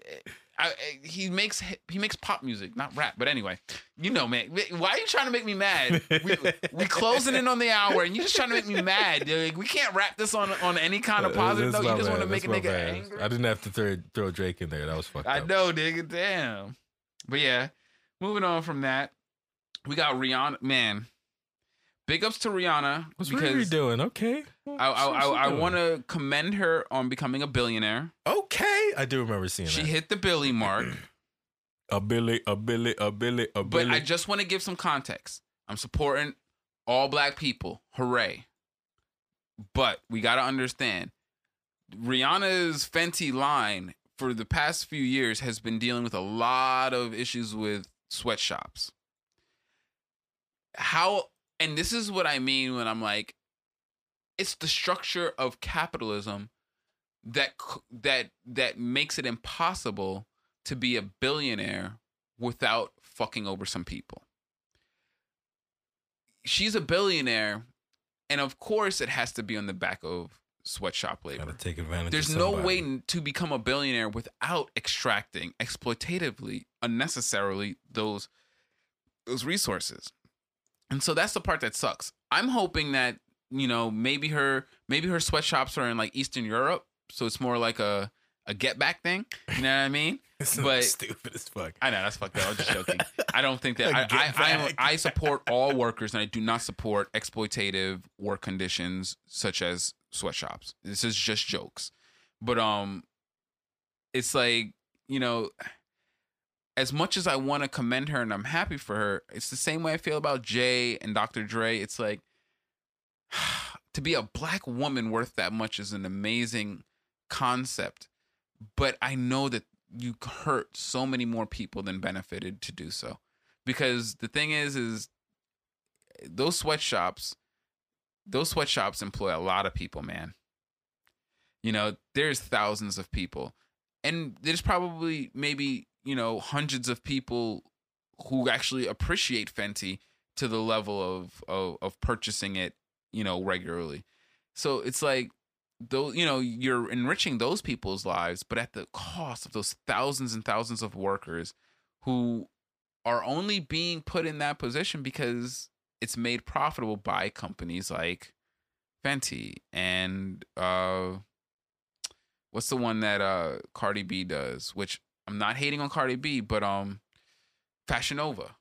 I, he makes he makes pop music, not rap. But anyway, you know, man, why are you trying to make me mad? We we *laughs* closing in on the hour, and you just trying to make me mad. Like, we can't wrap this on on any kind of positive note. You just want to make a nigga bad. angry. I didn't have to throw, throw Drake in there. That was fucked I up. know, nigga. Damn. But yeah, moving on from that, we got Rihanna. Man, big ups to Rihanna What's Riri doing? Okay. I I, I, I want to commend her on becoming a billionaire. Okay, I do remember seeing She that. hit the Billy mark. *clears throat* a Billy, a Billy, a Billy, a billy. But Billy. I just want to give some context. I'm supporting all black people. Hooray. But we got to understand Rihanna's Fenty line for the past few years has been dealing with a lot of issues with sweatshops. How, and this is what I mean when I'm like, it's the structure of capitalism that that that makes it impossible to be a billionaire without fucking over some people. She's a billionaire, and of course, it has to be on the back of sweatshop labor. Gotta take advantage. There's no way to become a billionaire without extracting exploitatively, unnecessarily those those resources. And so that's the part that sucks. I'm hoping that you know maybe her maybe her sweatshops are in like Eastern Europe, so it's more like a a get back thing. You know what I mean? *laughs* It's but- stupid as fuck. I know that's fucked up. I'm just joking. I don't think *laughs* that I, I, I. I support all workers and I do not support exploitative work conditions such as sweatshops. This is just jokes. But um it's like, you know, as much as I want to commend her and I'm happy for her, it's the same way I feel about Jay and Dr. Dre. It's like *sighs* to be a black woman worth that much is an amazing concept. But I know that you hurt so many more people than benefited to do so. Because the thing is, is those sweatshops, those sweatshops employ a lot of people, man. You know, there's thousands of people. And there's probably maybe, you know, hundreds of people who actually appreciate Fenty to the level of of, of purchasing it, you know, regularly. So it's like those you know you're enriching those people's lives but at the cost of those thousands and thousands of workers who are only being put in that position because it's made profitable by companies like Fenty and uh what's the one that uh Cardi B does, which I'm not hating on Cardi B, but um Fashion Nova.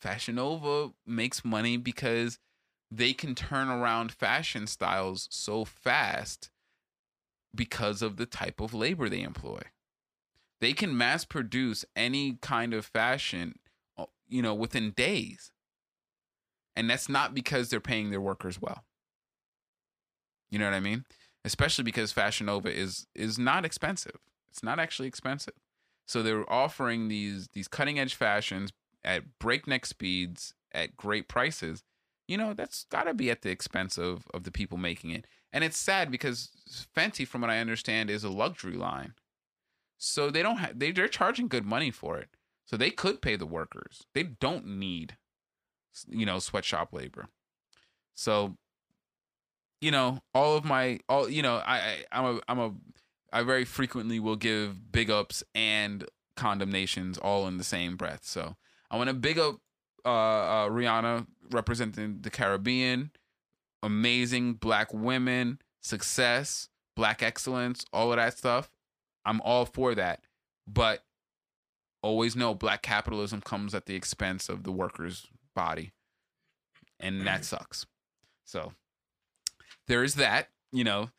Fashion Nova makes money because they can turn around fashion styles so fast because of the type of labor they employ. They can mass produce any kind of fashion, uh, you know, within days. And that's not because they're paying their workers well. You know what I mean? Especially because Fashion Nova is is not expensive. It's not actually expensive. So they're offering these these cutting edge fashions at breakneck speeds at great prices. You know, that's got to be at the expense of of the people making it. And it's sad because Fenty from what I understand is a luxury line. So they don't have they they're charging good money for it. So they could pay the workers. They don't need you know sweatshop labor. So you know, all of my all you know, I, I I'm a I'm a I very frequently will give big ups and condemnations all in the same breath. So I want to big up uh, uh, Rihanna representing the Caribbean, amazing black women, success, black excellence, all of that stuff. I'm all for that, but always know black capitalism comes at the expense of the worker's body, and that sucks. So there is that. You know,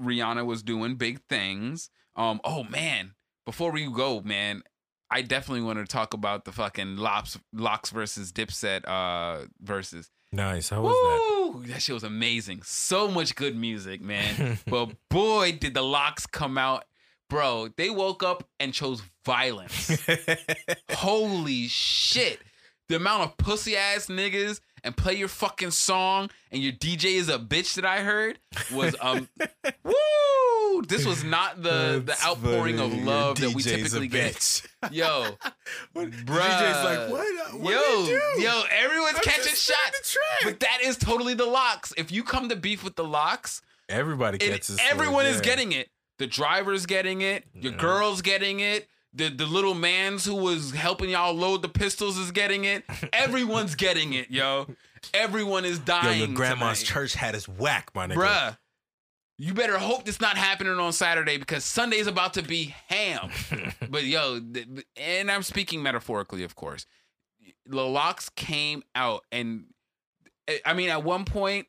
Rihanna was doing big things. Um, oh man, before we go, man, I definitely want to talk about the fucking Lops Lox versus Dipset uh versus. Nice. How was that? That shit was amazing. So much good music, man. *laughs* but boy, did the Lox come out. Bro, they woke up and chose violence. *laughs* Holy shit. The amount of pussy ass niggas and play your fucking song and your DJ is a bitch that I heard was um *laughs* woo this was not the the That's outpouring funny. of love that we DJ's a typically get. bitch. *laughs* Yo, *laughs* What- bruh. DJ's like, what? what yo, did I do? yo, everyone's I'm catching just shots. the track. But that is totally the Lox. If you come to beef with the Lox, Everybody and gets it. everyone is getting it. The driver's getting it. Your Yeah. girl's getting it. The the little man's who was helping y'all load the pistols is getting it. *laughs* Everyone's getting it, yo. Everyone is Yo, dying. your grandma's tonight. church hat is whack, my nigga. bruh. You better hope this not happening on Saturday because Sunday's about to be ham. *laughs* but yo, and I'm speaking metaphorically, of course. The Lox came out, and eh, I mean, at one point,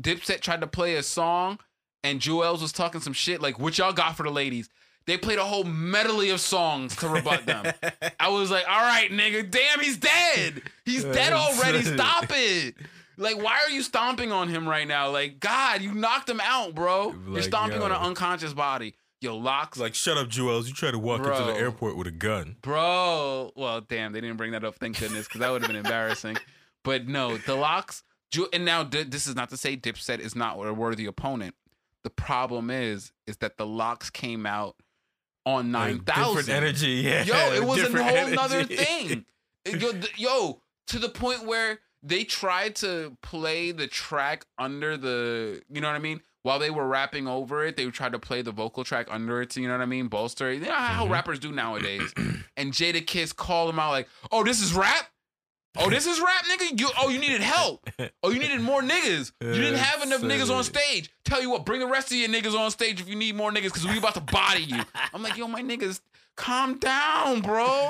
Dipset tried to play a song, and Juelz was talking some shit like, "What y'all got for the ladies?" They played a whole medley of songs to rebut them. *laughs* I was like, "All right, nigga, damn, he's dead. He's dead already. Stop it." Like, why are you stomping on him right now? Like, God, you knocked him out, bro. You're Like, stomping on an unconscious body. Yo, Lox, like, shut up, Juelz. You try to walk into the airport with a gun. bro. Well, damn, they didn't bring that up. Thank goodness, because that would have been embarrassing. But no, the Lox. Ju- And now th- this is not to say Dipset is not a worthy opponent. The problem is, is that the Lox came out on nine Like. Different energy, yeah. Yo, it was a whole nother thing. Yo, yo, to the point where they tried to play the track under the, you know what I mean? While they were rapping over it, they tried to play the vocal track under it you know what I mean? Bolster. You know how Mhm. rappers do nowadays. *clears throat* and Jadakiss called him out like, oh, this is rap? Oh, this is rap, nigga? You oh, you needed help. Oh, you needed more niggas. You didn't have enough niggas on stage. Tell you what, bring the rest of your niggas on stage if you need more niggas, cause we about to body you. I'm like, yo, my niggas, calm down, bro.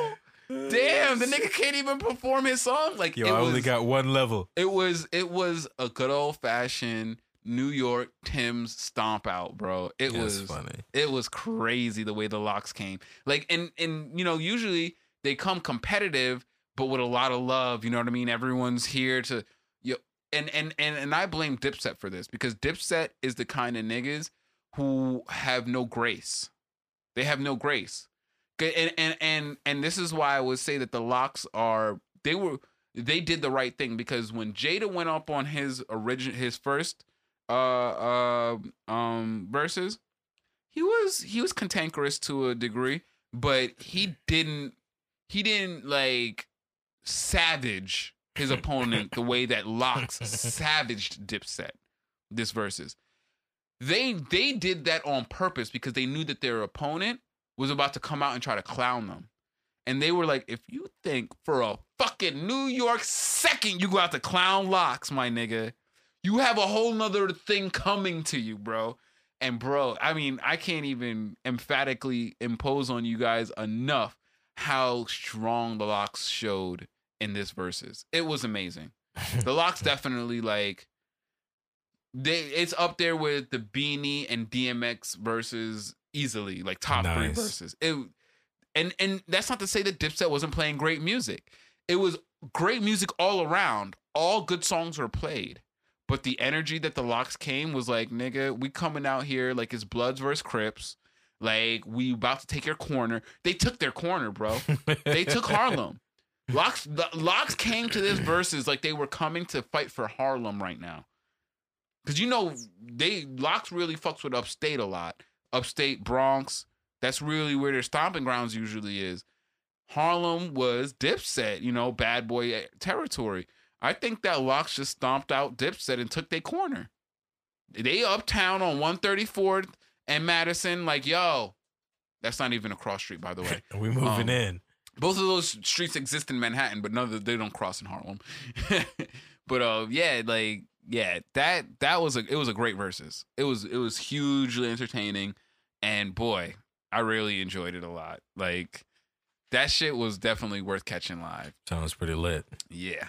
Damn, the *laughs* nigga can't even perform his song. Like Yo, it I was, only got one level. it was it was a good old fashioned New York Tim's stomp out, bro. It was funny. it was crazy the way the Lox came. Like and and you know, usually they come competitive, but with a lot of love. You know what I mean? Everyone's here to you and and and and I blame Dipset for this because Dipset is the kind of niggas who have no grace. They have no grace. And and and and this is why I would say that the Lox are they were they did the right thing because when Jada went up on his origin his first uh uh um verses, he was he was cantankerous to a degree, but he didn't he didn't like savage his *laughs* opponent the way that Lox *laughs* savaged Dipset this verses. They they did that on purpose because they knew that their opponent was about to come out and try to clown them. And they were like, if you think for a fucking New York second you go out to clown Lox, my nigga, You have a whole nother thing coming to you, bro. And bro, I mean, I can't even emphatically impose on you guys enough how strong the Lox showed in this verses. It was amazing. *laughs* The Lox definitely like they it's up there with the beanie and DMX versus easily like top three verses. It and and that's not to say that Dipset wasn't playing great music. It was great music all around. All good songs were played. But the energy that the Lox came was like, nigga, we coming out here like it's Bloods versus Crips. Like we about to take your corner. They took their corner, bro. *laughs* They took Harlem. Lox the Lox came to this verses like they were coming to fight for Harlem right now. Cause you know they Lox really fucks with upstate a lot. Upstate Bronx. That's really where their stomping grounds usually is. Harlem was Dipset, you know, bad boy territory. I think that Lox just stomped out Dipset and took their corner. They uptown on 134th and Madison, like, yo, that's not even a cross street, by the way. *laughs* we moving Um, in. Both of those streets exist in Manhattan, but none of them, they don't cross in Harlem. *laughs* but uh, yeah, like yeah, that that was a it was a great versus. It was it was hugely entertaining, and boy, I really enjoyed it a lot. Like that shit was definitely worth catching live. Sounds pretty lit. Yeah.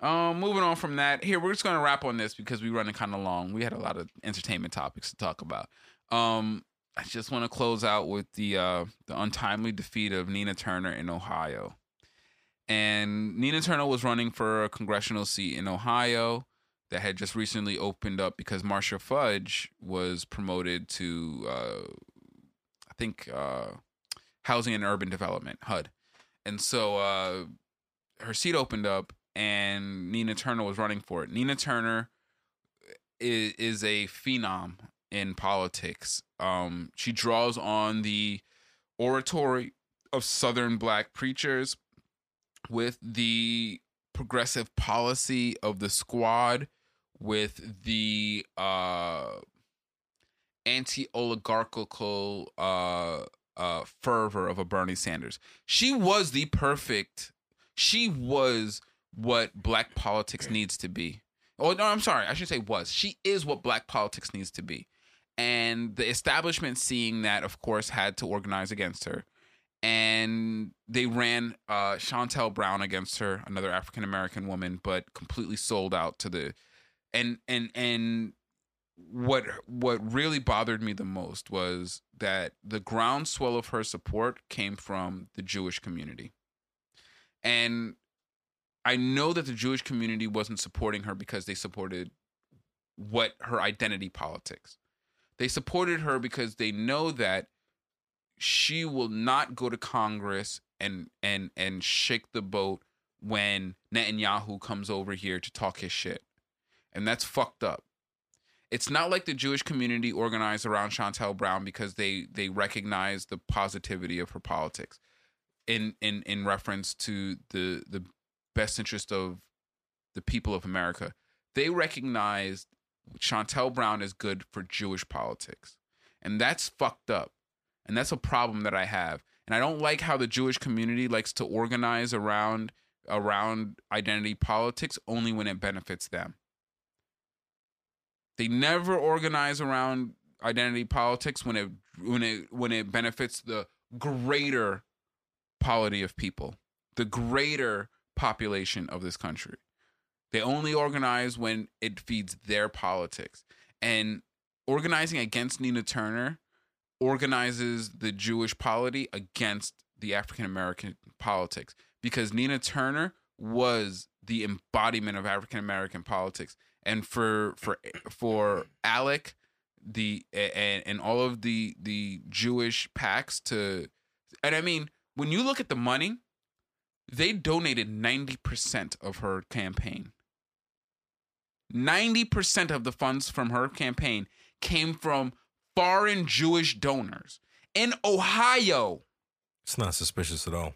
Um, moving on from that, here we're just gonna wrap on this because we're running kind of long. We had a lot of entertainment topics to talk about. Um, I just want to close out with the uh the untimely defeat of Nina Turner in Ohio. And Nina Turner was running for a congressional seat in Ohio that had just recently opened up because Marcia Fudge was promoted to uh I think uh Housing and Urban Development, HUD. And so uh her seat opened up and Nina Turner was running for it. Nina Turner is, is a phenom in politics. Um, she draws on the oratory of Southern black preachers with the progressive policy of the squad, with the uh, anti oligarchical uh, uh, fervor of a Bernie Sanders. She was the perfect, she was what black politics needs to be. Oh no, I'm sorry. I should say was. She is what black politics needs to be. And the establishment seeing that of course had to organize against her. And they ran uh Shontel Brown against her, another African American woman, but completely sold out to the and and and what what really bothered me the most was that the groundswell of her support came from the Jewish community. And I know that the Jewish community wasn't supporting her because they supported what her identity politics. They supported her because they know that she will not go to Congress and and and shake the boat when Netanyahu comes over here to talk his shit. And that's fucked up. It's not like the Jewish community organized around Shontel Brown because they they recognize the positivity of her politics in in in reference to the the best interest of the people of America. They recognized Shontel Brown is good for Jewish politics. And that's fucked up. And that's a problem that I have. And I don't like how the Jewish community likes to organize around around identity politics only when it benefits them. They never organize around identity politics when it when it when it benefits the greater polity of people, the greater population of this country. They only organize when it feeds their politics. And organizing against Nina Turner organizes the Jewish polity against the African American politics because Nina Turner was the embodiment of African American politics. And for for for Alec the and, and all of the the Jewish packs to and I mean when you look at the money they donated 90% of her campaign. 90% of the funds from her campaign came from foreign Jewish donors in Ohio. It's not suspicious at all.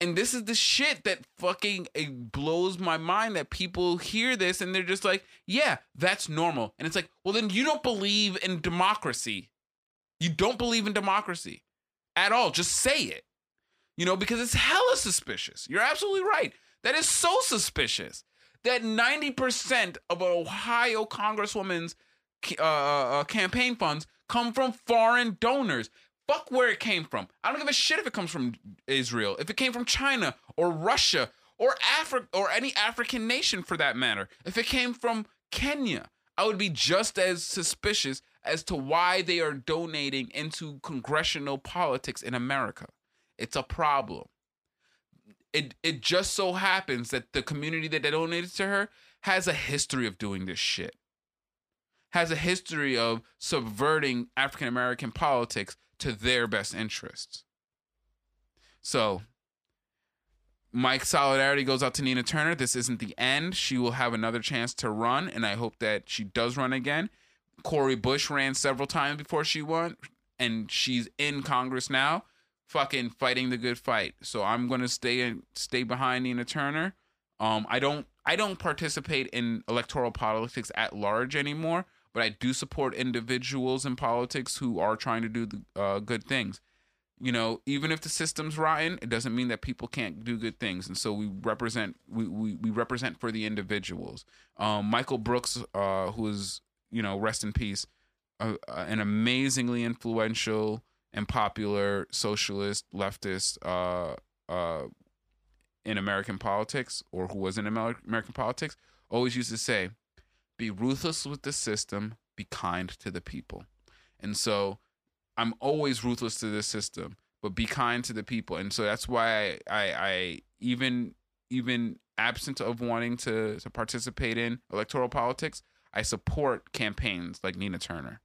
And this is the shit that fucking it blows my mind that people hear this and they're just like, yeah, that's normal. And it's like, well, then you don't believe in democracy. You don't believe in democracy at all. Just say it. You know, because it's hella suspicious. You're absolutely right. That is so suspicious that 90% of Ohio Congresswoman's uh, uh, campaign funds come from foreign donors. Fuck where it came from. I don't give a shit if it comes from Israel, if it came from China or Russia or Africa or any African nation for that matter. If it came from Kenya, I would be just as suspicious as to why they are donating into congressional politics in America. It's a problem. It it just so happens that the community that they donated to her has a history of doing this shit. Has a history of subverting African American politics to their best interests. So, my solidarity goes out to Nina Turner. This isn't the end. She will have another chance to run, and I hope that she does run again. Cori Bush ran several times before she won, and she's in Congress now, fucking fighting the good fight. So I'm gonna stay and stay behind Nina Turner. Um, I don't I don't participate in electoral politics at large anymore, but I do support individuals in politics who are trying to do the, uh, good things. You know, even if the system's rotten, it doesn't mean that people can't do good things. And so we represent we we, we represent for the individuals. Um, Michael Brooks, uh, who is you know, rest in peace, uh, an amazingly influential and popular socialist leftist uh, uh, in American politics, or who was in American politics, always used to say, "Be ruthless with the system, be kind to the people." And so, I'm always ruthless to the system, but be kind to the people. And so that's why I, I, I even even absent of wanting to to participate in electoral politics, I support campaigns like Nina Turner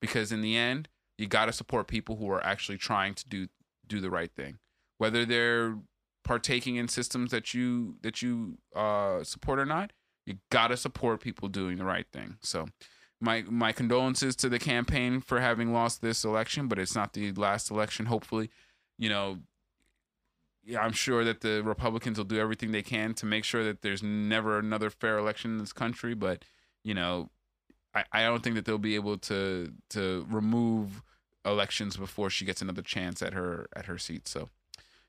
because in the end, you got to support people who are actually trying to do do the right thing, whether they're partaking in systems that you that you uh, support or not. You got to support people doing the right thing. So, my my condolences to the campaign for having lost this election, but it's not the last election. Hopefully, you know, I'm sure that the Republicans will do everything they can to make sure that there's never another fair election in this country. But you know, I, I don't think that they'll be able to to remove elections before she gets another chance at her at her seat. So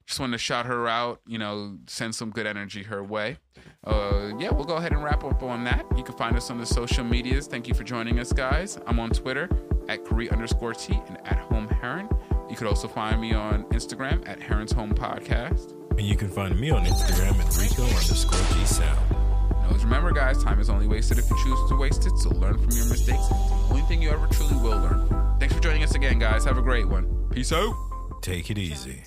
just wanted to shout her out, you know, send some good energy her way. Uh, yeah, we'll go ahead and wrap up on that. You can find us on the social medias. Thank you for joining us, guys. I'm on Twitter at Khary underscore T and at Home Heron. You could also find me on Instagram at Heron's Home Podcast. And you can find me on Instagram at Rico underscore G Sound. Always remember, guys, time is only wasted if you choose to waste it. So learn from your mistakes. It's the only thing you ever truly will learn. Thanks for joining us again, guys. Have a great one. Peace out. Take it easy.